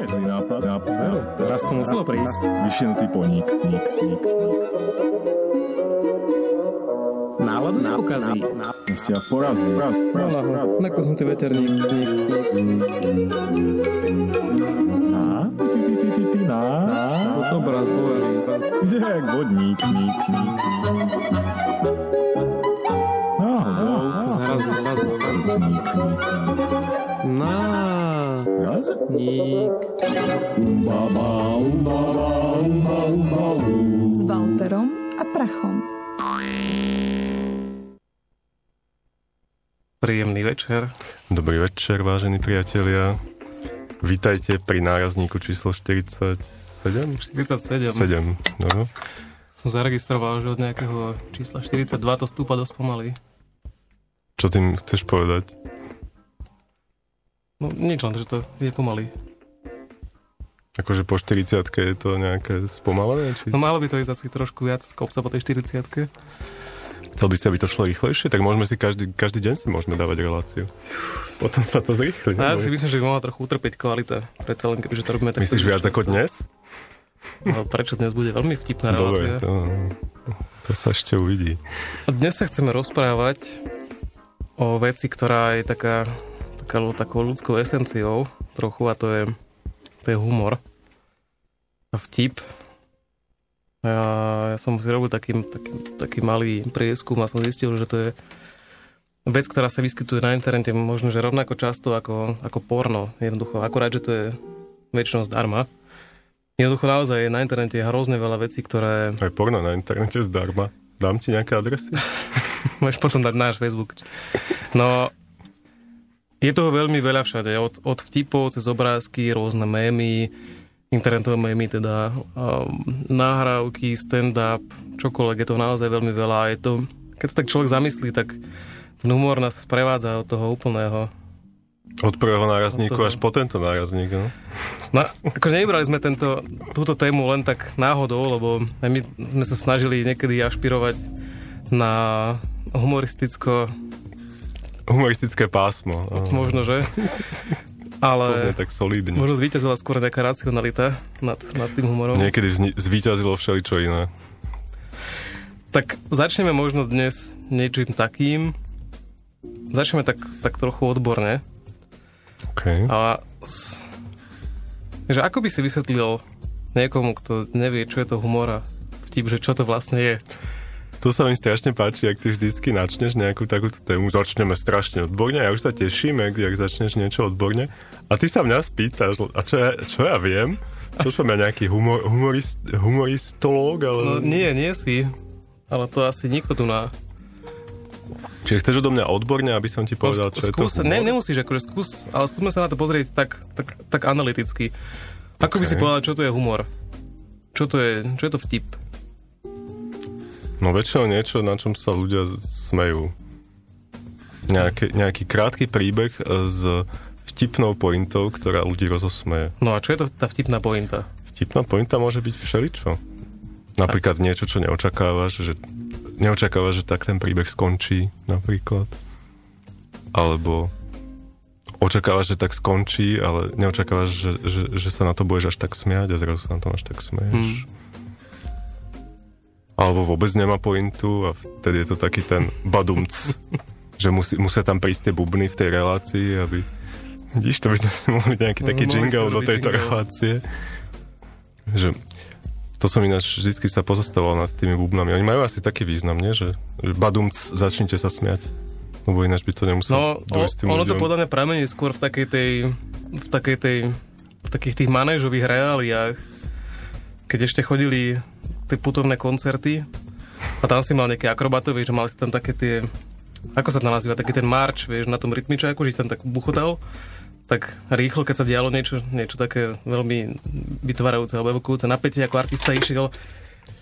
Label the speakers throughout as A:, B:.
A: nie je zlý nápad. nápad.
B: Raz to muselo prísť.
A: Vyšinutý poník. Ník, ník.
B: Náladu nepokazí.
A: Ste ma porazí. Raz, raz, raz.
B: Nakosnutý veterník. Ník, ník.
A: Na? Pi, pi, pi, pi, pi, na? Na?
B: To som brat, povedal.
A: Vyzerá jak vodník. Ník, ník. Náhodou.
B: Zaraz, zaraz, zaraz.
A: Ník, ník, ník.
B: Na.
A: Raz?
B: Ník.
A: Umbaba, umbaba, umba, umba, um.
C: s Walterom a Prachom.
D: Príjemný večer.
E: Dobrý večer, vážení priatelia. Vítajte pri nárazníku číslo 47?
D: 47.
E: 7, no.
D: Som zaregistroval, že od nejakého čísla 42 to stúpa dosť pomaly.
E: Čo tým chceš povedať?
D: No nič len, že to je pomaly.
E: Akože po 40 je to nejaké spomalené? Či...
D: No malo by to ísť asi trošku viac z kopca po tej 40
E: Chcel by si, aby to šlo rýchlejšie? Tak môžeme si každý, každý deň si môžeme dávať reláciu. Potom sa to zrýchli.
D: A ja si myslím, že by mohla trochu utrpieť kvalita. Predsa len, kebyže to robíme tak...
E: Myslíš viac ako dnes?
D: No, prečo dnes bude veľmi vtipná
E: Dobre,
D: relácia.
E: to, to sa ešte uvidí.
D: Dnes sa chceme rozprávať o veci, ktorá je taká, taká takou ľudskou esenciou trochu a to je, to je humor a vtip. Ja, ja som si robil taký, taký, taký malý prieskum a som zistil, že to je vec, ktorá sa vyskytuje na internete možno, že rovnako často ako, ako porno. Jednoducho, akorát, že to je väčšinou zdarma. Jednoducho naozaj je na internete hrozne veľa vecí, ktoré
E: Aj porno na internete zdarma. Dám ti nejaké adresy?
D: Môžeš potom dať náš Facebook. No, je toho veľmi veľa všade. Od, od vtipov cez obrázky, rôzne mémy, internetové mémy, teda um, nahrávky, stand-up, čokoľvek. Je to naozaj veľmi veľa. A je to, keď sa tak človek zamyslí, tak ten humor nás sprevádza od toho úplného.
E: Od prvého nárazníku
D: Od toho.
E: až po tento nárazník, no.
D: No, akože nevybrali sme tento, túto tému len tak náhodou, lebo my sme sa snažili niekedy ašpirovať na humoristicko,
E: Humoristické pásmo. no.
D: možno, že? Ale...
E: To znie tak solidne.
D: Možno zvíťazila skôr nejaká racionalita nad, nad tým humorom.
E: Niekedy vzni- zvíťazilo všeličo iné.
D: Tak začneme možno dnes niečím takým. Začneme tak, tak trochu odborne.
E: Okay.
D: A že ako by si vysvetlil niekomu, kto nevie, čo je to humor a vtip, že čo to vlastne je.
E: To sa mi strašne páči, ak ty vždycky načneš nejakú takúto tému. Začneme strašne odborne, ja už sa teším, ak, ak začneš niečo odborne. A ty sa mňa spýtaš, a čo ja, čo ja viem? Čo som ja nejaký humor, humorist, humoristológ? Ale...
D: No nie, nie si. Ale to asi nikto tu na...
E: Čiže chceš odo mňa odborne, aby som ti povedal,
D: No,
E: čo je
D: skús,
E: to humor?
D: ne, nemusíš, akože skús, ale skúsme sa na to pozrieť tak, tak, tak analyticky. Ako by si povedal, čo to je humor? Čo to je, čo je to vtip?
E: No väčšinou niečo, na čom sa ľudia smejú. Nejaký, nejaký krátky príbeh e, s vtipnou pointou, ktorá ľudí rozosmeje.
D: No a čo je to tá vtipná pointa?
E: Vtipná pointa môže byť všeličo. Napríklad niečo, čo neočakávaš, že neočakávaš, že tak ten príbeh skončí, napríklad. Alebo očakávaš, že tak skončí, ale neočakávaš, že, že, že sa na to budeš až tak smiať a zrazu sa na to až tak smeješ.
D: Hmm.
E: Alebo vôbec nemá pointu a vtedy je to taký ten badumc, že musí, musia tam prísť tie bubny v tej relácii, aby... Vidíš, to by sme si mohli nejaký
D: No,
E: taký jingle do tejto
D: jingle.
E: relácie. Že to som ináč vždycky sa pozostával nad tými bubnami. Oni majú asi taký význam, nie? Že, že badumc, začnite sa smiať. Lebo ináč by to nemuselo
D: No,
E: dojsť tým
D: ono to
E: ľuďom.
D: podľa mňa pramení skôr v takej tej, v takej tej, v takých tých manéžových reáliách, keď ešte chodili tie putovné koncerty a tam si mal nejaké akrobatov, vieš, že mali si tam také tie, ako sa to nazýva, taký ten marč, vieš, na tom rytmičáku, že tam tak buchotal, tak rýchlo, keď sa dialo niečo, niečo také veľmi vytvárajúce alebo evokujúce napätie, ako artista išiel,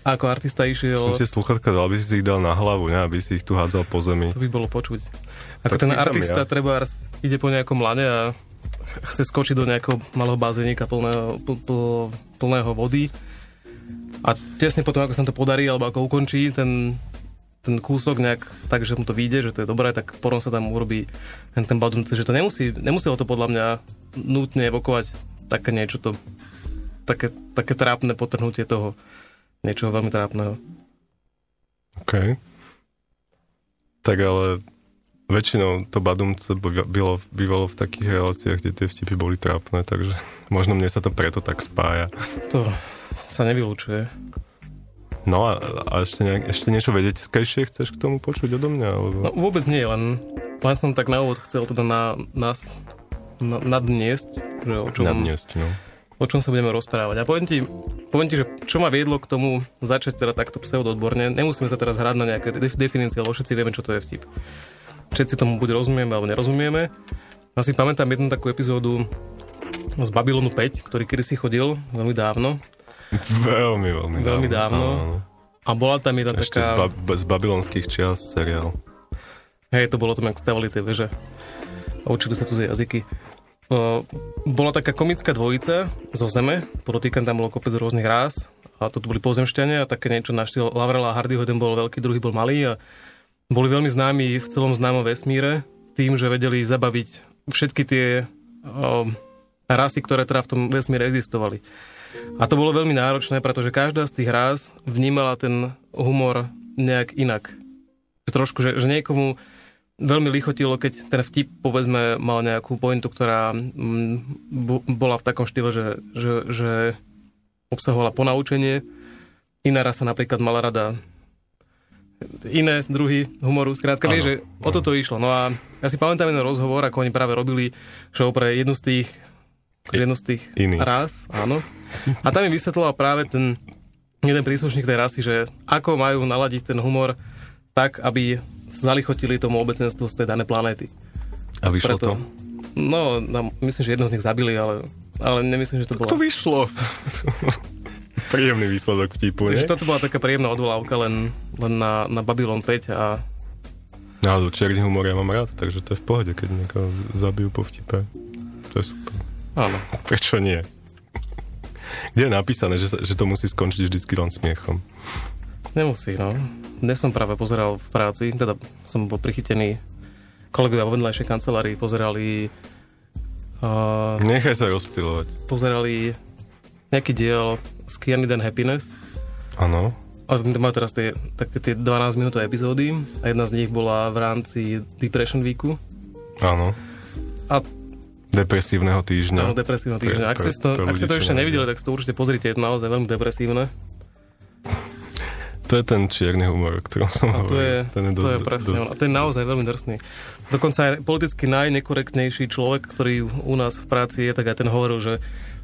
D: ako artista išiel,
E: Som si sluchatka dal, aby si ich dal na hlavu, ne? aby si ich tu hádzal po zemi.
D: to by bolo počuť. Ako
E: Tak
D: ten artista
E: ja.
D: treba ide po nejakom lane a ch- chce skočiť do nejakého malého bazénika plného, pl, pl, plného vody a tesne potom, ako sa to podarí, alebo ako ukončí ten, ten kúsok nejak tak, že mu to vyjde, že to je dobré, tak potom sa tam urobí ten, ten badum, že to nemusí, nemuselo to podľa mňa nutne evokovať také niečo to, také, také trápne potrhnutie toho niečoho veľmi trápneho.
E: OK. Tak ale väčšinou to badumce bylo, bývalo v takých reláciách, kde tie vtipy boli trápne, takže možno mne sa to preto tak spája.
D: To sa nevylučuje.
E: No a, a ešte, nejak, ešte niečo vedeckejšie chceš k tomu počuť odo mňa? Alebo...
D: No vôbec nie, len, len som tak na úvod chcel teda na, na, na, nadniesť, že o čom,
E: Nadniesť, no.
D: o čom sa budeme rozprávať. A poviem ti, poviem ti, že čo ma viedlo k tomu začať teda takto pseudoodborne. Nemusíme sa teraz hrať na nejaké def- definície, lebo všetci vieme, čo to je vtip. Všetci tomu buď rozumieme, alebo nerozumieme. Ja si pamätám jednu takú epizódu z Babylonu 5, ktorý kedy si chodil veľmi dávno.
E: Veľmi, veľmi,
D: Veľmi dávno.
E: Áno.
D: A bola tam jedna
E: Ešte z,
D: taká...
E: ba- z babylonských čias seriál.
D: Hej, to bolo tam, jak stavali tie veže. A učili sa tu z jazyky. Uh, bola taká komická dvojica zo Zeme, podotýkam tam bolo kopec rôznych rás a to tu boli pozemšťania a také niečo na štýl Lavrela a Hardyho, jeden bol veľký, druhý bol malý a boli veľmi známi v celom známom vesmíre tým, že vedeli zabaviť všetky tie uh, rasy, ktoré teda v tom vesmíre existovali. A to bolo veľmi náročné, pretože každá z tých rás vnímala ten humor nejak inak. Trošku, že, že niekomu veľmi lichotilo, keď ten vtip, povedzme, mal nejakú pointu, ktorá mm, bo- bola v takom štýle, že, že, že obsahovala ponaučenie. Iná rasa napríklad mala rada iné druhy humoru. Skrátka, vieš, že o toto išlo. No a ja si pamätám jeden rozhovor, ako oni práve robili show pre jednu z tých, jednu z tých
E: Iných.
D: rás. Áno. A tam mi vysvetloval práve ten jeden príslušník tej rasy, že ako majú naladiť ten humor tak, aby zalichotili tomu obecenstvu z tej danej planéty.
E: A vyšlo to?
D: No, no, myslím, že jedno z nich zabili, ale, ale nemyslím, že to bolo...
E: To vyšlo. Príjemný výsledok vtipu,
D: Takže toto bola taká príjemná odvolávka len, len na, na Babylon 5 a
E: No, černý humor ja mám rád, takže to je v pohode, keď niekoho zabijú po vtipe. To je super.
D: Áno.
E: Prečo nie? Kde je napísané, že, že to musí skončiť vždycky len smiechom?
D: Nemusí, no. Dnes som práve pozeral v práci, teda som bol prichytený kolegovia vo vedľajšej kancelárii pozerali uh,
E: Nechaj sa rozptilovať.
D: pozerali nejaký diel Scared and Happiness
E: Áno.
D: a to majú teraz tie, také tie 12 minútové epizódy a jedna z nich bola v rámci Depression Weeku
E: Áno.
D: a
E: Depresívneho týždňa.
D: áno, depresívneho týždňa.
E: Pre-
D: Ak, ste to,
E: pre
D: ak ste to ešte nevideli, tak si to určite pozrite, je to naozaj veľmi depresívne.
E: To je ten čierny humor, o ktorom som
D: A to
E: hovoril.
D: je,
E: ten je
D: to
E: dosť,
D: je presne,
E: dosť,
D: a ten je naozaj veľmi drsný. Dokonca aj politicky najnekorektnejší človek, ktorý u nás v práci je, tak aj ten hovoril, že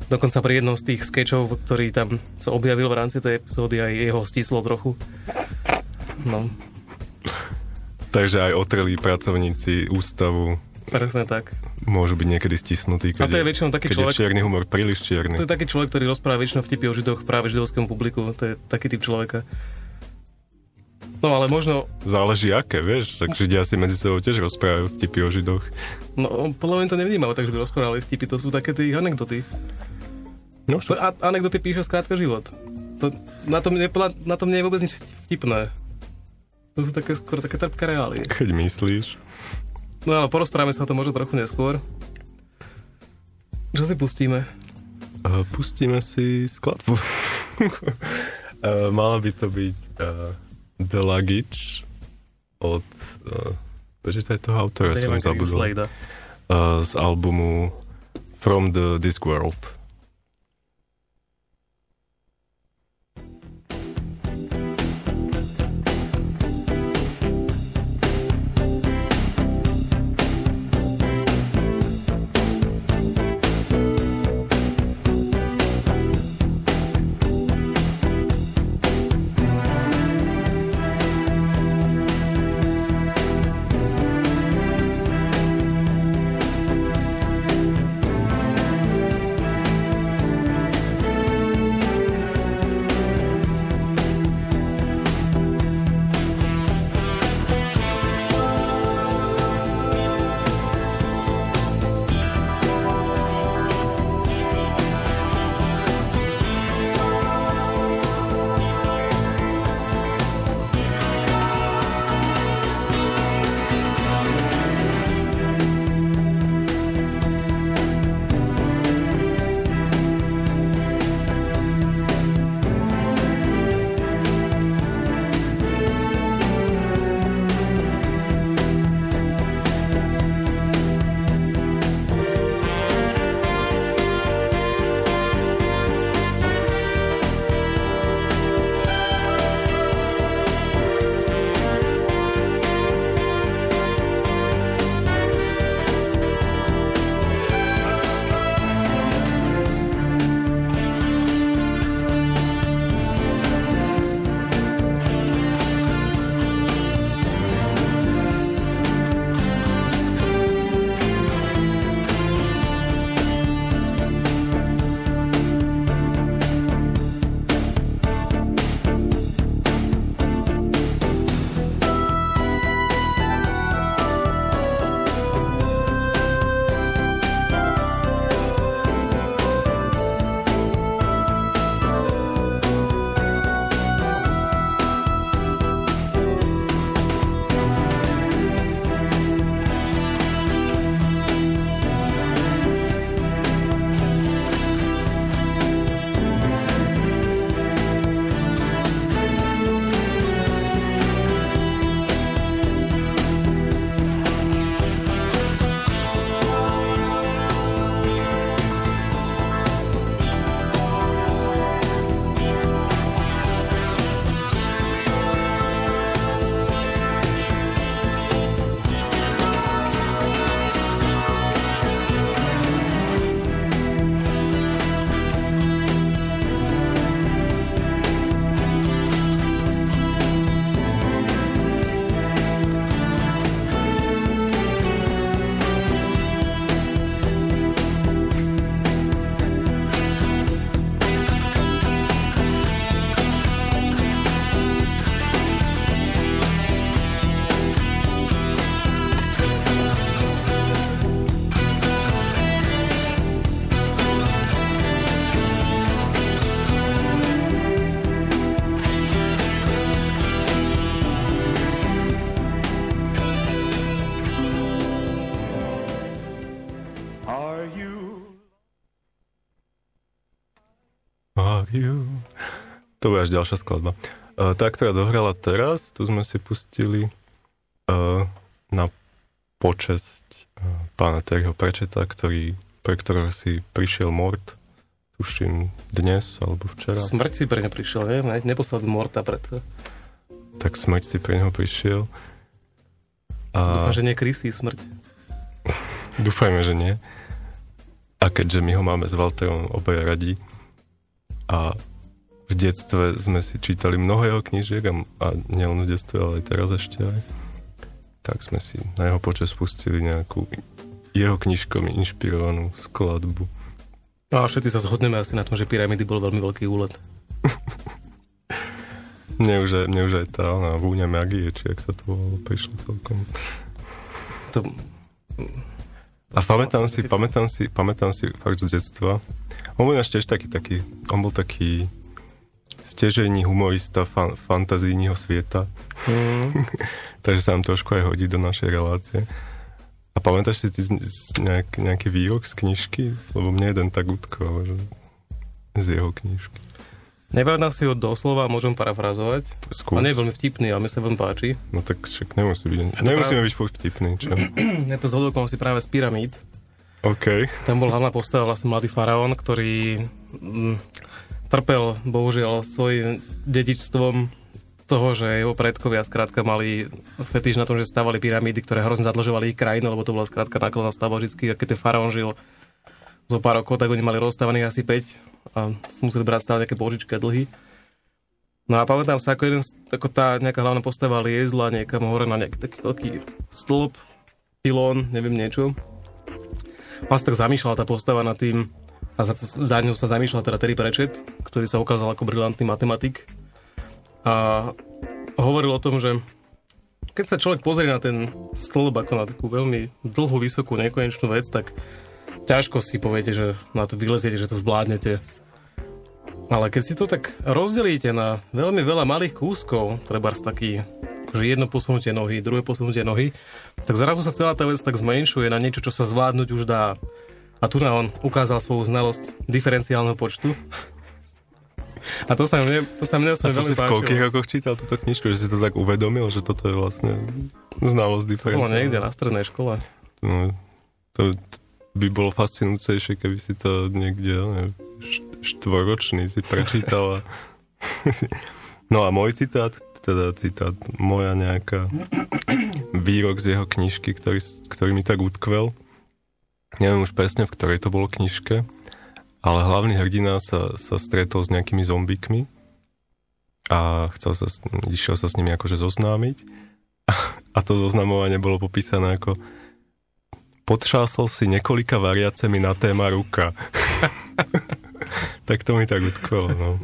D: dokonca pri jednom z tých skečov, ktorý tam sa objavil v rámci tej epizódy, aj jeho stislo trochu. No,
E: Takže aj otrelí pracovníci ústavu
D: presne tak.
E: Môžu byť niekedy stisnutí, keď,
D: A to je väčšinou taký človek-
E: je čierny humor príliš čierny.
D: To je taký človek, ktorý rozpráva väčšinou vtipy o židoch práve židovskému publiku. To je taký typ človeka. No ale možno,
E: Záleží aké, vieš, tak Židia si medzi sebou tiež rozprávajú vtipy o židoch.
D: no podľa mňa to nevnímajú, takže by rozprávali vtipy. To sú také tie anekdoty.
E: No,
D: To, a, anekdoty píše skrátka život. To, na, tom nie, na tom nie je vôbec nič vtipné. To sú také skôr také trpké reálie.
E: keď myslíš.
D: No ale porozprávame sa o tom možno trochu neskôr. Čo si pustíme?
E: Uh, pustíme si skladbu. uh, mala by to byť uh, The Luggage od... Uh, Prečítaj toho autora, som zabudol. Uh, z albumu From the Disc To bude až ďalšia skladba. Uh, tá, ktorá dohrala teraz, tu sme si pustili uh, na počesť uh, pána Terryho Prečeta, ktorý, pre ktorého si prišiel mort, tuším dnes alebo včera.
D: Smrť si pre ňa prišiel, nie? Ne- Neposlal Morta predsa.
E: tak smrť si pre neho prišiel. A
D: Dúfam, že nie Krysy smrť.
E: dúfajme, že nie. A keďže my ho máme s Walterom obaja radi a v detstve sme si čítali mnoho jeho knížiek a, a nielen v detstve, ale aj teraz ešte aj, tak sme si na jeho počas spustili nejakú jeho knižkami inšpirovanú skladbu.
D: No a všetci sa zhodneme asi na tom, že pyramidy bol veľmi veľký úlet.
E: Mne už aj, mne už aj tá ona, vúňa magie, či jak sa to volalo, prišlo celkom.
D: To...
E: A pamätám si, pamätám si, pamätám si fakt z detstva. On bol tiež taký, taký, on bol taký stežejný humorista fan, fantazijního sveta.
D: Mm.
E: Takže sa nám trošku aj hodí do našej relácie. A pamätáš si ty nejak, nejaký výrok z knižky? Lebo mne jeden tak utkol, že z jeho knižky.
D: Nepamätám si ho doslova, môžem parafrazovať.
E: Skús.
D: A nie je veľmi vtipný, ale mi sa veľmi páči.
E: No tak však nemusí byť. Nemusíme
D: práve-
E: byť furt vtipný, čo?
D: Je to z si práve z pyramíd.
E: OK.
D: Tam bol hlavná postava vlastne mladý faraón, ktorý mm, trpel bohužiaľ svojim dedičstvom toho, že jeho predkovia skrátka mali fetiš na tom, že stavali pyramídy, ktoré hrozne zadlžovali ich krajinu, lebo to bola skrátka nákladná stavba vždy, a keď ten faraón žil zo pár rokov, tak oni mali rozstávaných asi 5 a museli brať stále nejaké božičké dlhy. No a pamätám sa, ako, jeden, ako tá nejaká hlavná postava liezla niekam hore na nejaký taký veľký stĺp, pilón, neviem niečo. Sa tak zamýšľala tá postava nad tým, a za, za ňou sa zamýšľal teda Terry Pratchett, ktorý sa ukázal ako brilantný matematik. A hovoril o tom, že keď sa človek pozrie na ten stĺp ako na takú veľmi dlhú, vysokú, nekonečnú vec, tak ťažko si poviete, že na to vyleziete, že to zvládnete. Ale keď si to tak rozdelíte na veľmi veľa malých kúskov, treba taký akože jedno posunutie nohy, druhé posunutie nohy, tak zrazu sa celá tá vec tak zmenšuje na niečo, čo sa zvládnuť už dá. A tu na on ukázal svoju znalosť diferenciálneho počtu. A to sa mne, to sa mne
E: A to si v koľkých rokoch čítal túto knižku, že si to tak uvedomil, že toto je vlastne znalosť
D: To bolo
E: diferenciálna?
D: niekde na strednej škole.
E: No, to by bolo fascinujúcejšie, keby si to niekde št- štvoročný si prečítal. No a môj citát, teda citát, moja nejaká výrok z jeho knižky, ktorý, ktorý mi tak utkvel. Neviem už presne, v ktorej to bolo knižke, ale hlavný hrdina sa, sa stretol s nejakými zombíkmi a chcel sa, išiel sa s nimi akože zoznámiť a to zoznamovanie bolo popísané ako Potřásol si několika variacemi na téma ruka. tak to mi tak utkvelo, no.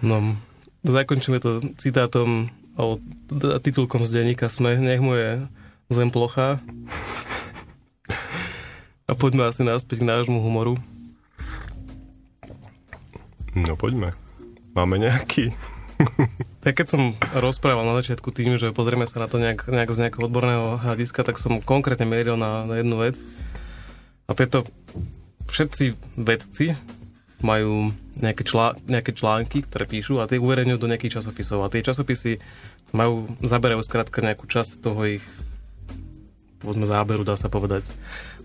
D: No, zakončíme to citátom o titulkom z denníka Sme, nech mu je zem plocha. A poďme asi naspäť k nášmu humoru.
E: No poďme. Máme nejaký?
D: Tak keď som rozprával na začiatku tým, že pozrieme sa na to nejak, nejak z nejakého odborného hľadiska, tak som konkrétne mieril na, na jednu vec. A tieto všetci vedci majú nejaké, člá, nejaké články, ktoré píšu a tie uverejňujú do nejakých časopisov. A tie časopisy majú, zaberajú skrátka nejakú časť toho ich povedzme záberu, dá sa povedať.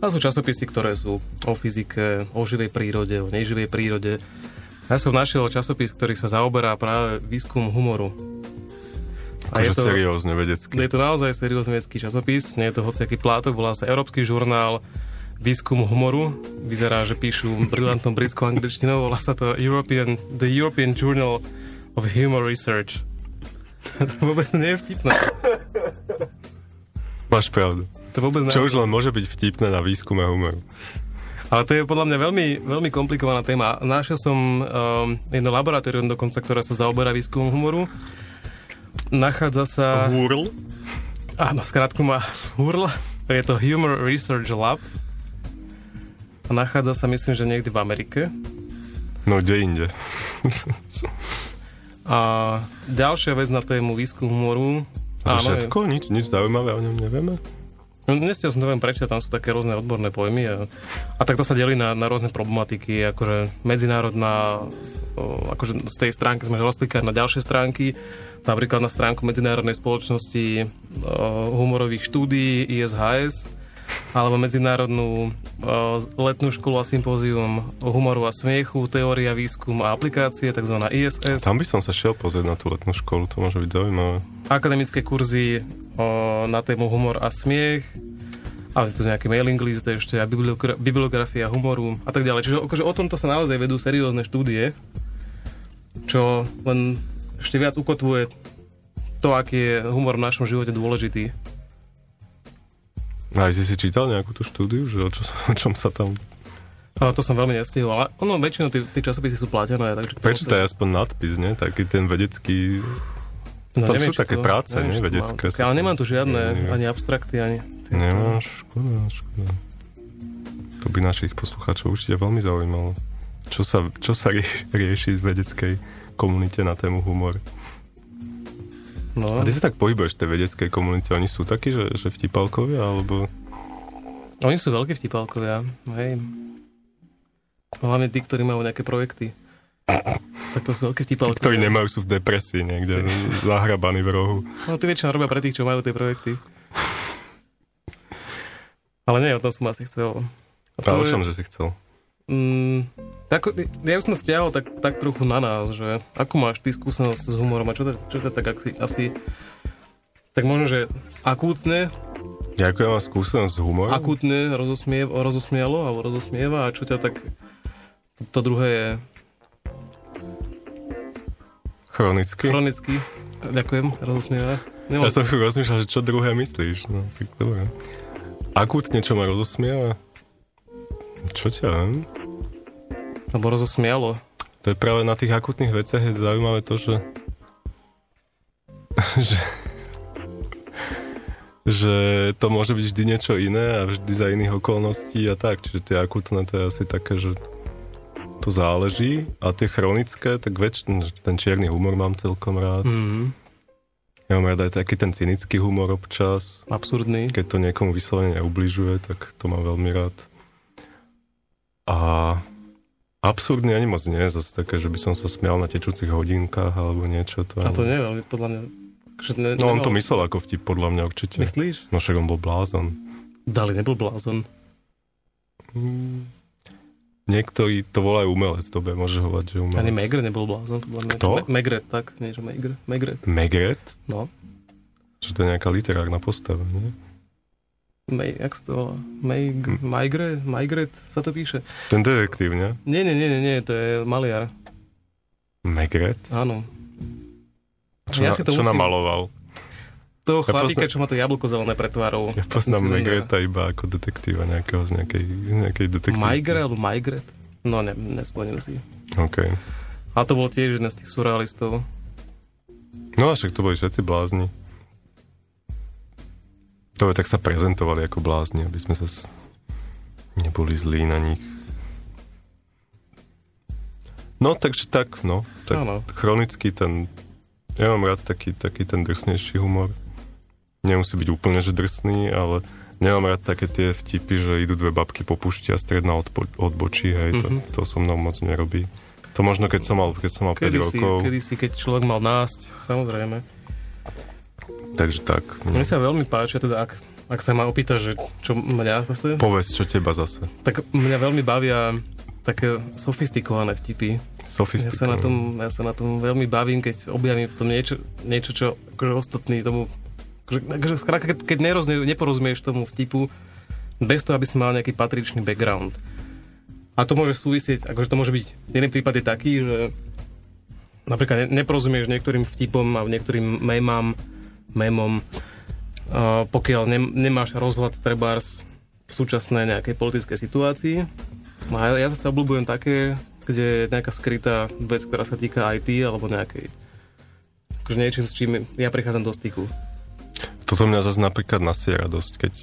D: A sú časopisy, ktoré sú o fyzike, o živej prírode, o neživej prírode. Ja som našiel časopis, ktorý sa zaoberá práve výskum humoru. A
E: Akože
D: je to,
E: seriózne vedecky.
D: je to naozaj seriózny vedecký časopis, nie je to hociaký plátok, volá sa Európsky žurnál výskum humoru. Vyzerá, že píšu brilantnou britskou angličtinou, volá sa to European, The European Journal of Humor Research. to vôbec nie je vtipné.
E: Máš pravdu.
D: To vôbec nie
E: Čo už len môže byť vtipné na výskume humoru.
D: Ale to je podľa mňa veľmi, veľmi komplikovaná téma. Našiel som um, jedno laboratórium dokonca, ktoré sa zaoberá výskumom humoru. Nachádza sa...
E: Hurl?
D: Áno, skrátku má HURL. Je to Humor Research Lab. A nachádza sa, myslím, že niekde v Amerike.
E: No, kde inde.
D: A ďalšia vec na tému výskum humoru.
E: A to všetko? Nič, nič zaujímavé o ňom nevieme?
D: No, nestiel som to viem prečítať, tam sú také rôzne odborné pojmy a, a takto sa delí na, na rôzne problematiky, akože medzinárodná, akože z tej stránky sme rozklikali na ďalšie stránky, napríklad na stránku Medzinárodnej spoločnosti humorových štúdií ISHS, alebo Medzinárodnú letnú školu a sympózium humoru a smiechu, teória, výskum a aplikácie, tzv. ISS.
E: Tam by som sa šiel pozrieť na tú letnú školu, to môže byť zaujímavé.
D: Akademické kurzy o, na tému humor a smiech, ale tu nejaký mailing list ešte a bibliogra- bibliografia humoru a tak ďalej. Čiže akože o tomto sa naozaj vedú seriózne štúdie, čo len ešte viac ukotvuje to, aký je humor v našom živote dôležitý.
E: A si si čítal nejakú tú štúdiu, že o, čo, o čom sa tam...
D: Ale to som veľmi nestihol, ale ono väčšinou tí, tí časopisy sú platené. Takže
E: Prečítaj aspoň nadpis, nie? Taký ten vedecký...
D: No,
E: tam
D: neviem,
E: sú také
D: to-
E: práce,
D: neviem, to
E: Vedecké
D: mám. Ale nemám tu žiadne,
E: nie.
D: ani abstrakty, ani... tieto.
E: Nemáš, škoda, škoda. To by našich poslucháčov určite veľmi zaujímalo. Čo sa, čo sa rie, rieši v vedeckej komunite na tému humor?
D: No,
E: A ty sa tak pohybuješ v tej vedeckej komunite, oni sú takí, že, že vtipalkovia, alebo...
D: Oni sú veľkí vtipálkovia, hej. Hlavne tí, ktorí majú nejaké projekty. Tak to sú veľké
E: Tí,
D: vtipálkovia.
E: ktorí nemajú, sú v depresii niekde, zahrabaní v rohu.
D: No, tí väčšinou robia pre tých, čo majú tie projekty. Ale nie, o tom som asi chcel. A
E: A o čom, že si chcel?
D: Mm, ako, ja už som to stiahol tak, tak trochu na nás, že akú máš ty skúsenosť s humorom a čo to, čo to tak asi, asi tak možno, že akútne,
E: Jakú ja mám skúsenosť s humorom?
D: akútne rozosmie, rozosmialo alebo rozosmieva a čo ťa tak to, to druhé je
E: Chronicky?
D: chronicky, ďakujem, rozosmieva.
E: Ja
D: Nemám,
E: som chvíľu rozmýšľal, že čo druhé myslíš. No, tak dobre. Akútne, čo ma rozosmieva? Čo ťa viem?
D: alebo rozosmialo.
E: To je práve na tých akútnych veciach je zaujímavé to, že že, že to môže byť vždy niečo iné a vždy za iných okolností a tak. Čiže tie akútne to je asi také, že to záleží a tie chronické, tak väčšin, ten čierny humor mám celkom rád.
D: Mm,
E: Ja mám rád aj taký ten cynický humor občas.
D: absurdný.
E: Keď to niekomu vyslovene neubližuje, tak to mám veľmi rád. A absurdný ani moc nie, zase také, že by som sa smial na tečúcich hodinkách alebo niečo. To
D: A to
E: ani-
D: nie, ale podľa mňa... Že ne,
E: No on to myslel ako vtip, podľa mňa určite.
D: Myslíš?
E: No však on bol blázon.
D: Dali nebol blázon.
E: Mm. Niektorí to volajú umelec, to bude môže hovať, že umelec.
D: Ani Megre nebol blázon, podľa mňa.
E: Kto?
D: Me- Megret, tak, nie, že Megre. Megret,
E: Megret?
D: no.
E: Že to je nejaká literárna postava, nie?
D: Mej, jak sa to volá? Meg,
E: Hm.
D: Megre, Megret sa to píše.
E: Ten detektív? Nie,
D: nie, nie, nie, nie, to je maliar.
E: Megret?
D: Áno.
E: Čo,
D: Ja
E: na,
D: si to
E: čo
D: musím-
E: namaloval?
D: Toho
E: Ja
D: chlapíka,
E: poznám-
D: čo má to jablko zelené pred tvárou.
E: Ja poznám. Megreta iba ako detektíva nejakého z nejakej, nejakej detektívky.
D: Megre alebo Megret? No, ne, nespomeniem si.
E: OK.
D: A to bol tiež jeden z tých surrealistov.
E: No a však to boli všetci blázni. To je, tak sa prezentovali ako blázni, aby sme sa neboli zlí na nich. No, takže tak, no. Tak
D: Áno.
E: chronický ten... Ja mám rád taký, taký ten drsnejší humor. Nemusí byť úplne, že drsný, ale nemám rád také tie vtipy, že idú dve babky po pušti a stredná odpo- odbočí, hej,
D: Mhm.
E: to, to so mnou moc nerobí. To možno, keď som mal, keď som mal 5
D: Kedy si,
E: rokov,
D: kedy si, keď človek mal násť, samozrejme.
E: takže tak.
D: Mne sa veľmi páčia, teda ak, ak sa ma opýta, že čo mňa zase,
E: Povedz, čo teba zase.
D: tak mňa veľmi bavia také sofistikované vtipy. Ja
E: Sofistikované.
D: sa, na tom, ja sa na tom veľmi bavím, keď objavím v tom niečo, niečo čo akože ostatní tomu... Akože, akože, skrátka, keď, nerozumie, neporozumieš tomu vtipu, bez toho, aby si mal nejaký patričný background. A to môže súvisieť, akože to môže byť, jeden prípad je taký, že napríklad ne- neporozumieš niektorým vtipom a niektorým memám, memom, pokiaľ ne, nemáš rozhľad trebárs v súčasnej nejakej politickej situácii. No a ja, ja zase obľúbujem také, kde je nejaká skrytá vec, ktorá sa týka IT alebo nejakej akože niečím, s čím ja prichádzam do styku.
E: Toto mňa zase napríklad nasiera dosť, keď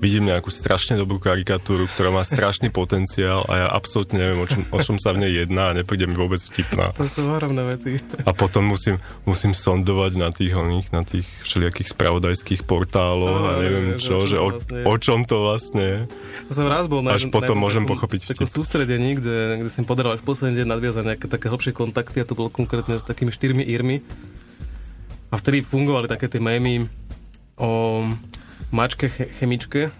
E: vidím nejakú strašne dobrú karikatúru, ktorá má strašný potenciál a ja absolútne neviem, o čom, o čom sa v nej jedná a nepríde mi vôbec vtipná.
D: To sú ohromné veci.
E: A potom musím, musím sondovať na tých, oných, na tých všelijakých spravodajských portáloch a neviem
D: že
E: čo, že
D: to
E: o,
D: vlastne
E: o čom to vlastne je.
D: To som raz bol na
E: Až potom môžem pochopiť
D: takom
E: vtip.
D: sústredení, kde, kde som podaral až posledný deň nadviazať nejaké také hlbšie kontakty a to bolo konkrétne s takými štyrmi írmi. A vtedy fungovali také tie mémy o mačke che- chemičke.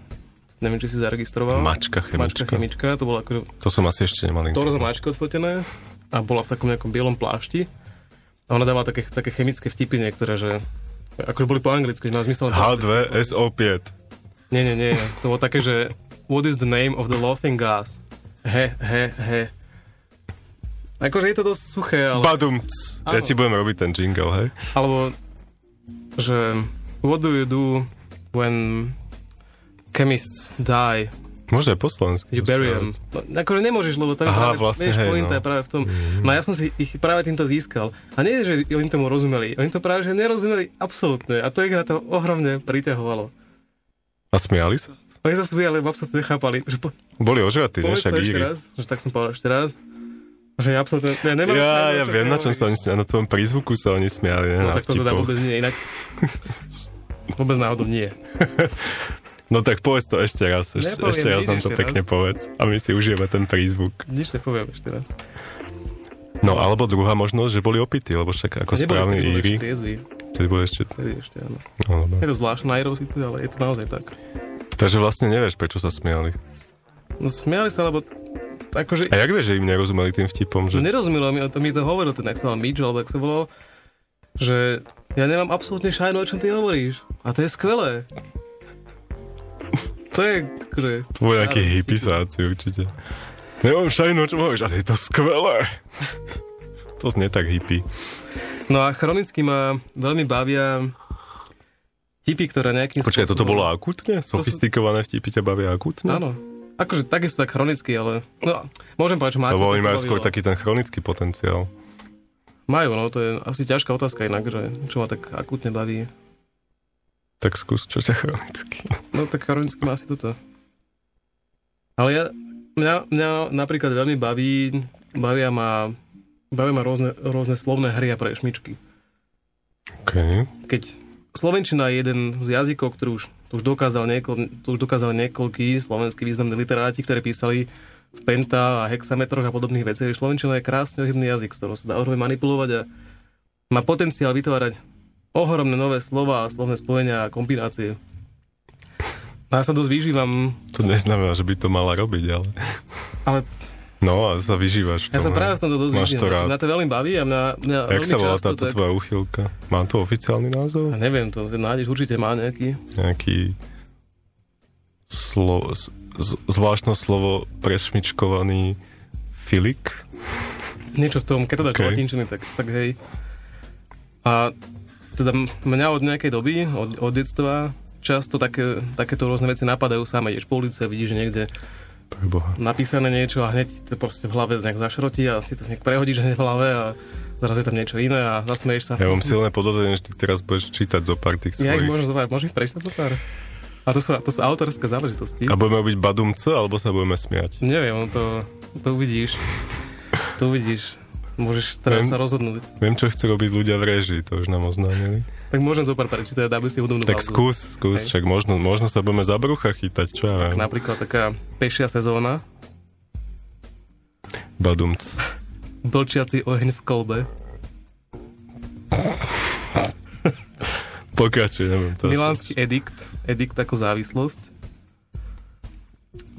D: Neviem, či si zaregistroval.
E: Mačka
D: Mačka
E: chemička.
D: chemička, to bolo ako
E: To som asi ešte nemal internet.
D: mačky odfotené a bola v takom nejakom bielom plášti. A ona dávala také, také chemické vtipy niektoré, že akože boli po anglicky, že má zmysel...
E: H2SO5.
D: Nie, nie, nie. To bolo také, že what is the name of the laughing gas? He, he, he. Akože je to dosť suché, ale...
E: Badumc. Ja ti budem robiť ten jingle, hej?
D: Alebo, že what do you do when chemists die?
E: Môže aj po slovensky.
D: You bury them. No, akože nemôžeš, lebo tam
E: Aha,
D: práve,
E: vlastne,
D: vieš,
E: hej,
D: pointa
E: no.
D: je práve v tom. No a ja som si ich práve týmto získal. A nie, že oni tomu rozumeli. Oni to práve, že nerozumeli absolútne. A to ich na to ohromne priťahovalo.
E: A smiali sa?
D: Oni sa smiali, lebo absolútne nechápali. Že po,
E: Boli ožratí, ne? Však
D: ešte raz, že tak som povedal ešte raz. Že absolútne, ja nemám...
E: Ja, ja viem, na čom sa oni smiali. Na tvojom prízvuku sa oni smiali, ne?
D: No tak to teda vôbec nie, inak... vôbec náhodou nie.
E: No tak povedz to ešte raz. Eš,
D: Nepoviem
E: ešte raz nám to
D: ešte
E: pekne
D: raz.
E: povedz. A my si užijeme ten prízvuk.
D: Nič nepoviem ešte raz.
E: No alebo druhá možnosť, že boli opití, lebo však ako
D: ešte triezvi.
E: Vtedy boli ešte...
D: Vtedy ešte, áno.
E: No, dobre.
D: Je to zvláštne na Irov síce, ale je to naozaj tak.
E: Takže vlastne nevieš, prečo sa smiali.
D: No smiali sa, lebo akože...
E: A jak vieš, že im nerozumeli tým vtipom?
D: Že... Nerozumelo mi, to mi to hovoril ten, jak sa volal Mitch, alebo jak sa volal, že ja nemám absolútne šajnu, o čom ty hovoríš. A to je skvelé. To je, akože...
E: To boli nejakí
D: Áno,
E: hypisáci určite. Nemám šajnu, o čom hovoríš, ale je to skvelé. To znie tak hippie.
D: No a chronicky ma veľmi bavia tipy, ktoré nejakým
E: Počkaj, toto bolo akutne? Sofistikované vtipy ťa bavia akutne?
D: Áno. Akože takisto tak chronicky, ale... No, môžem povedať, že ma
E: Lebo oni majú skôr taký ten chronický potenciál.
D: Majú, no to je asi ťažká otázka inak, že čo ma tak akutne baví.
E: Tak skús, čo ťa chronicky.
D: No tak chronicky má asi toto. Ale ja, mňa, mňa napríklad veľmi baví, bavia ma, bavia ma rôzne, rôzne slovné hry a prešmičky.
E: OK.
D: Keď Slovenčina je jeden z jazykov, ktorý už, to už, dokázal niekoľ, to už dokázali niekoľkí slovenskí významní literáti, ktorí písali v penta a hexametroch a podobných veciach. Slovenčina je krásny ohybný jazyk, s ktorým sa dá ohromne manipulovať a má potenciál vytvárať ohromné nové slova, slovné spojenia a kombinácie. A ja sa dosť vyžívam,
E: To neznamená, že by to mala robiť, ale...
D: ale
E: No a sa vyžívaš v
D: ja sa práve v tomto dosť
E: Máš to rád.
D: Mňa to veľmi baví a mňa, mňa
E: Jak sa volá táto
D: tak...
E: tvoja uchylka? Má to oficiálny názov?
D: Ja neviem, to nájdeš určite má nejaký.
E: Nejaký slo, zvláštne slovo prešmičkovaný filik?
D: Niečo v tom, keď to dáš
E: OK.
D: okay. latinčiny, tak, tak hej. A teda mňa od nejakej doby, od, od detstva, často také, takéto rôzne veci napadajú sám. Ideš po ulici a vidíš niekde
E: Preboha.
D: napísané niečo a hneď to proste v hlave nejak zašrotí a si to nejak prehodíš hneď v hlave a zrazu je tam niečo iné a zasmeješ sa.
E: Ja mám silné podozrenie, že ty teraz budeš čítať zo pár tých
D: Ja ich
E: svojich.
D: môžem môžem ich prečítať zo pár? A to sú, to sú autorské záležitosti.
E: A budeme robiť badumce, alebo sa budeme smiať?
D: Neviem, to, to uvidíš. To uvidíš. Môžeš teraz sa rozhodnúť.
E: Viem, čo chcú robiť ľudia v režii, to už nám oznámili.
D: Tak môžem zo pár prečítať, dáme si hudobnú
E: Tak
D: pauzu.
E: skús, skús,
D: Hej.
E: však možno, možno sa budeme za brucha chytať, čo ja viem.
D: Napríklad taká pešia sezóna,
E: Badumc.
D: blčiaci oheň v kolbe,
E: Pokračuj, neviem. To asi-
D: milánsky edikt, edikt ako závislosť.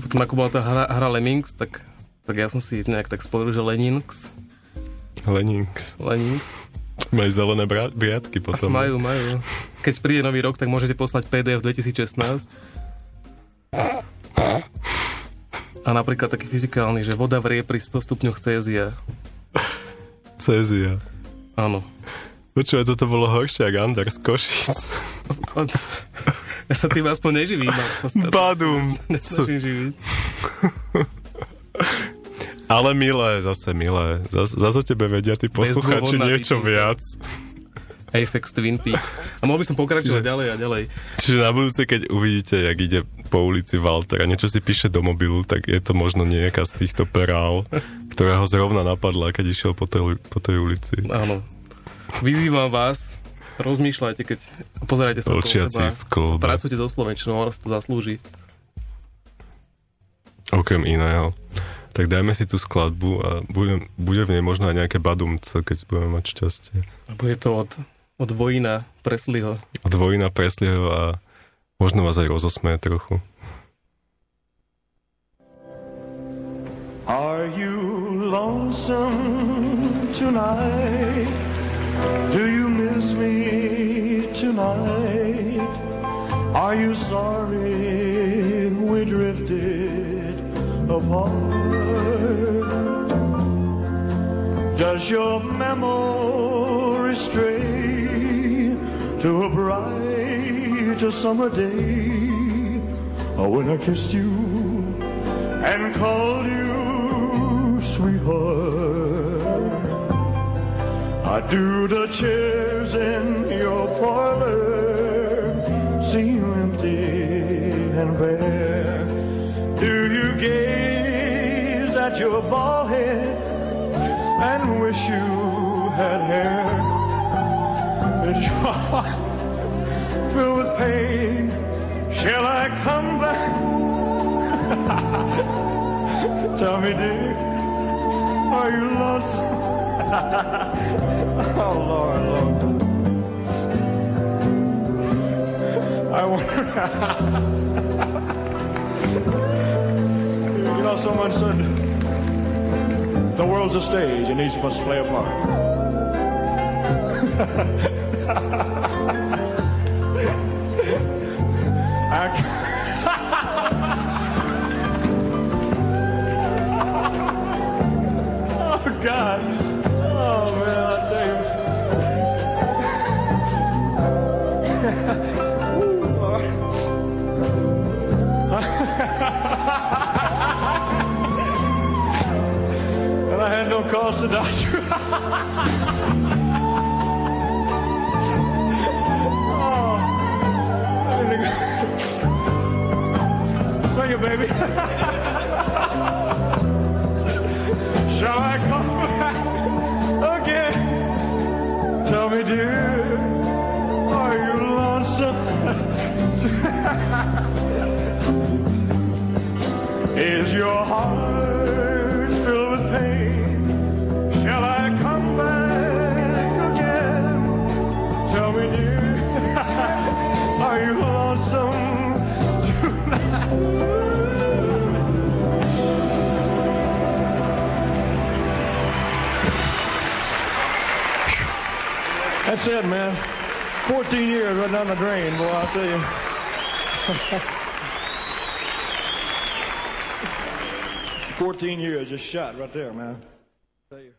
D: Potom ako bola tá hra, hra Lemmings, tak, tak ja som si nejak tak spojil, že Leninx,
E: Lenings.
D: Leninx.
E: Majú zelené bra- briadky potom.
D: Majú, majú. Keď príde nový rok, tak môžete poslať PDF 2016. A napríklad taký fyzikálny, že voda vrie pri 100 stupňoch Cézia.
E: Cézia.
D: Áno.
E: Počúvaj, toto bolo horšie ako Anders Košic.
D: Ja sa tým aspoň neživím.
E: Badum.
D: Nesnažím živiť.
E: Ale milé, zase milé. Zas, zase o tebe vedia tí posluchači niečo
D: výčinka.
E: viac.
D: Apex Twin Peaks. A mohol by som pokračovať ďalej a ďalej.
E: Čiže na budúce, keď uvidíte, jak ide po ulici Walter a niečo si píše do mobilu, tak je to možno nejaká z týchto perál, ktorá ho zrovna napadla, keď išiel po tej, po tej ulici.
D: Áno. Vyzývam vás, rozmýšľajte, keď pozerajte sa okolo seba.
E: v klobe.
D: Pracujte so Slovenčinou, ona si to zaslúži.
E: Okrem iného. Tak dajme si tú skladbu a bude, bude v nej možno aj nejaké badumce, keď budeme mať šťastie.
D: A bude to od, od Vojina Presliho.
E: Dvojina Preslieho a možno vás aj rozosmeje trochu.
F: Are you lonesome tonight? Do you me tonight? Are you sorry we drifted apart? Does your memory stray to a bright summer day? Or when I kissed you and called you I do the chairs in your parlor seem empty and bare. Do you gaze at your bald head and wish you had hair? Is your heart filled with pain? Shall I come back? Tell me, dear, are you lost? oh, Lord, Lord. I wonder. you know, someone said the world's a stage and each must play a part. Doubt you. oh, sing it, baby. Shall I come back again? Tell me, dear, are you lonesome? Is your That's it, man. 14 years right down the drain, boy, I'll tell you. Fourteen years just shot right there, man. Tell you.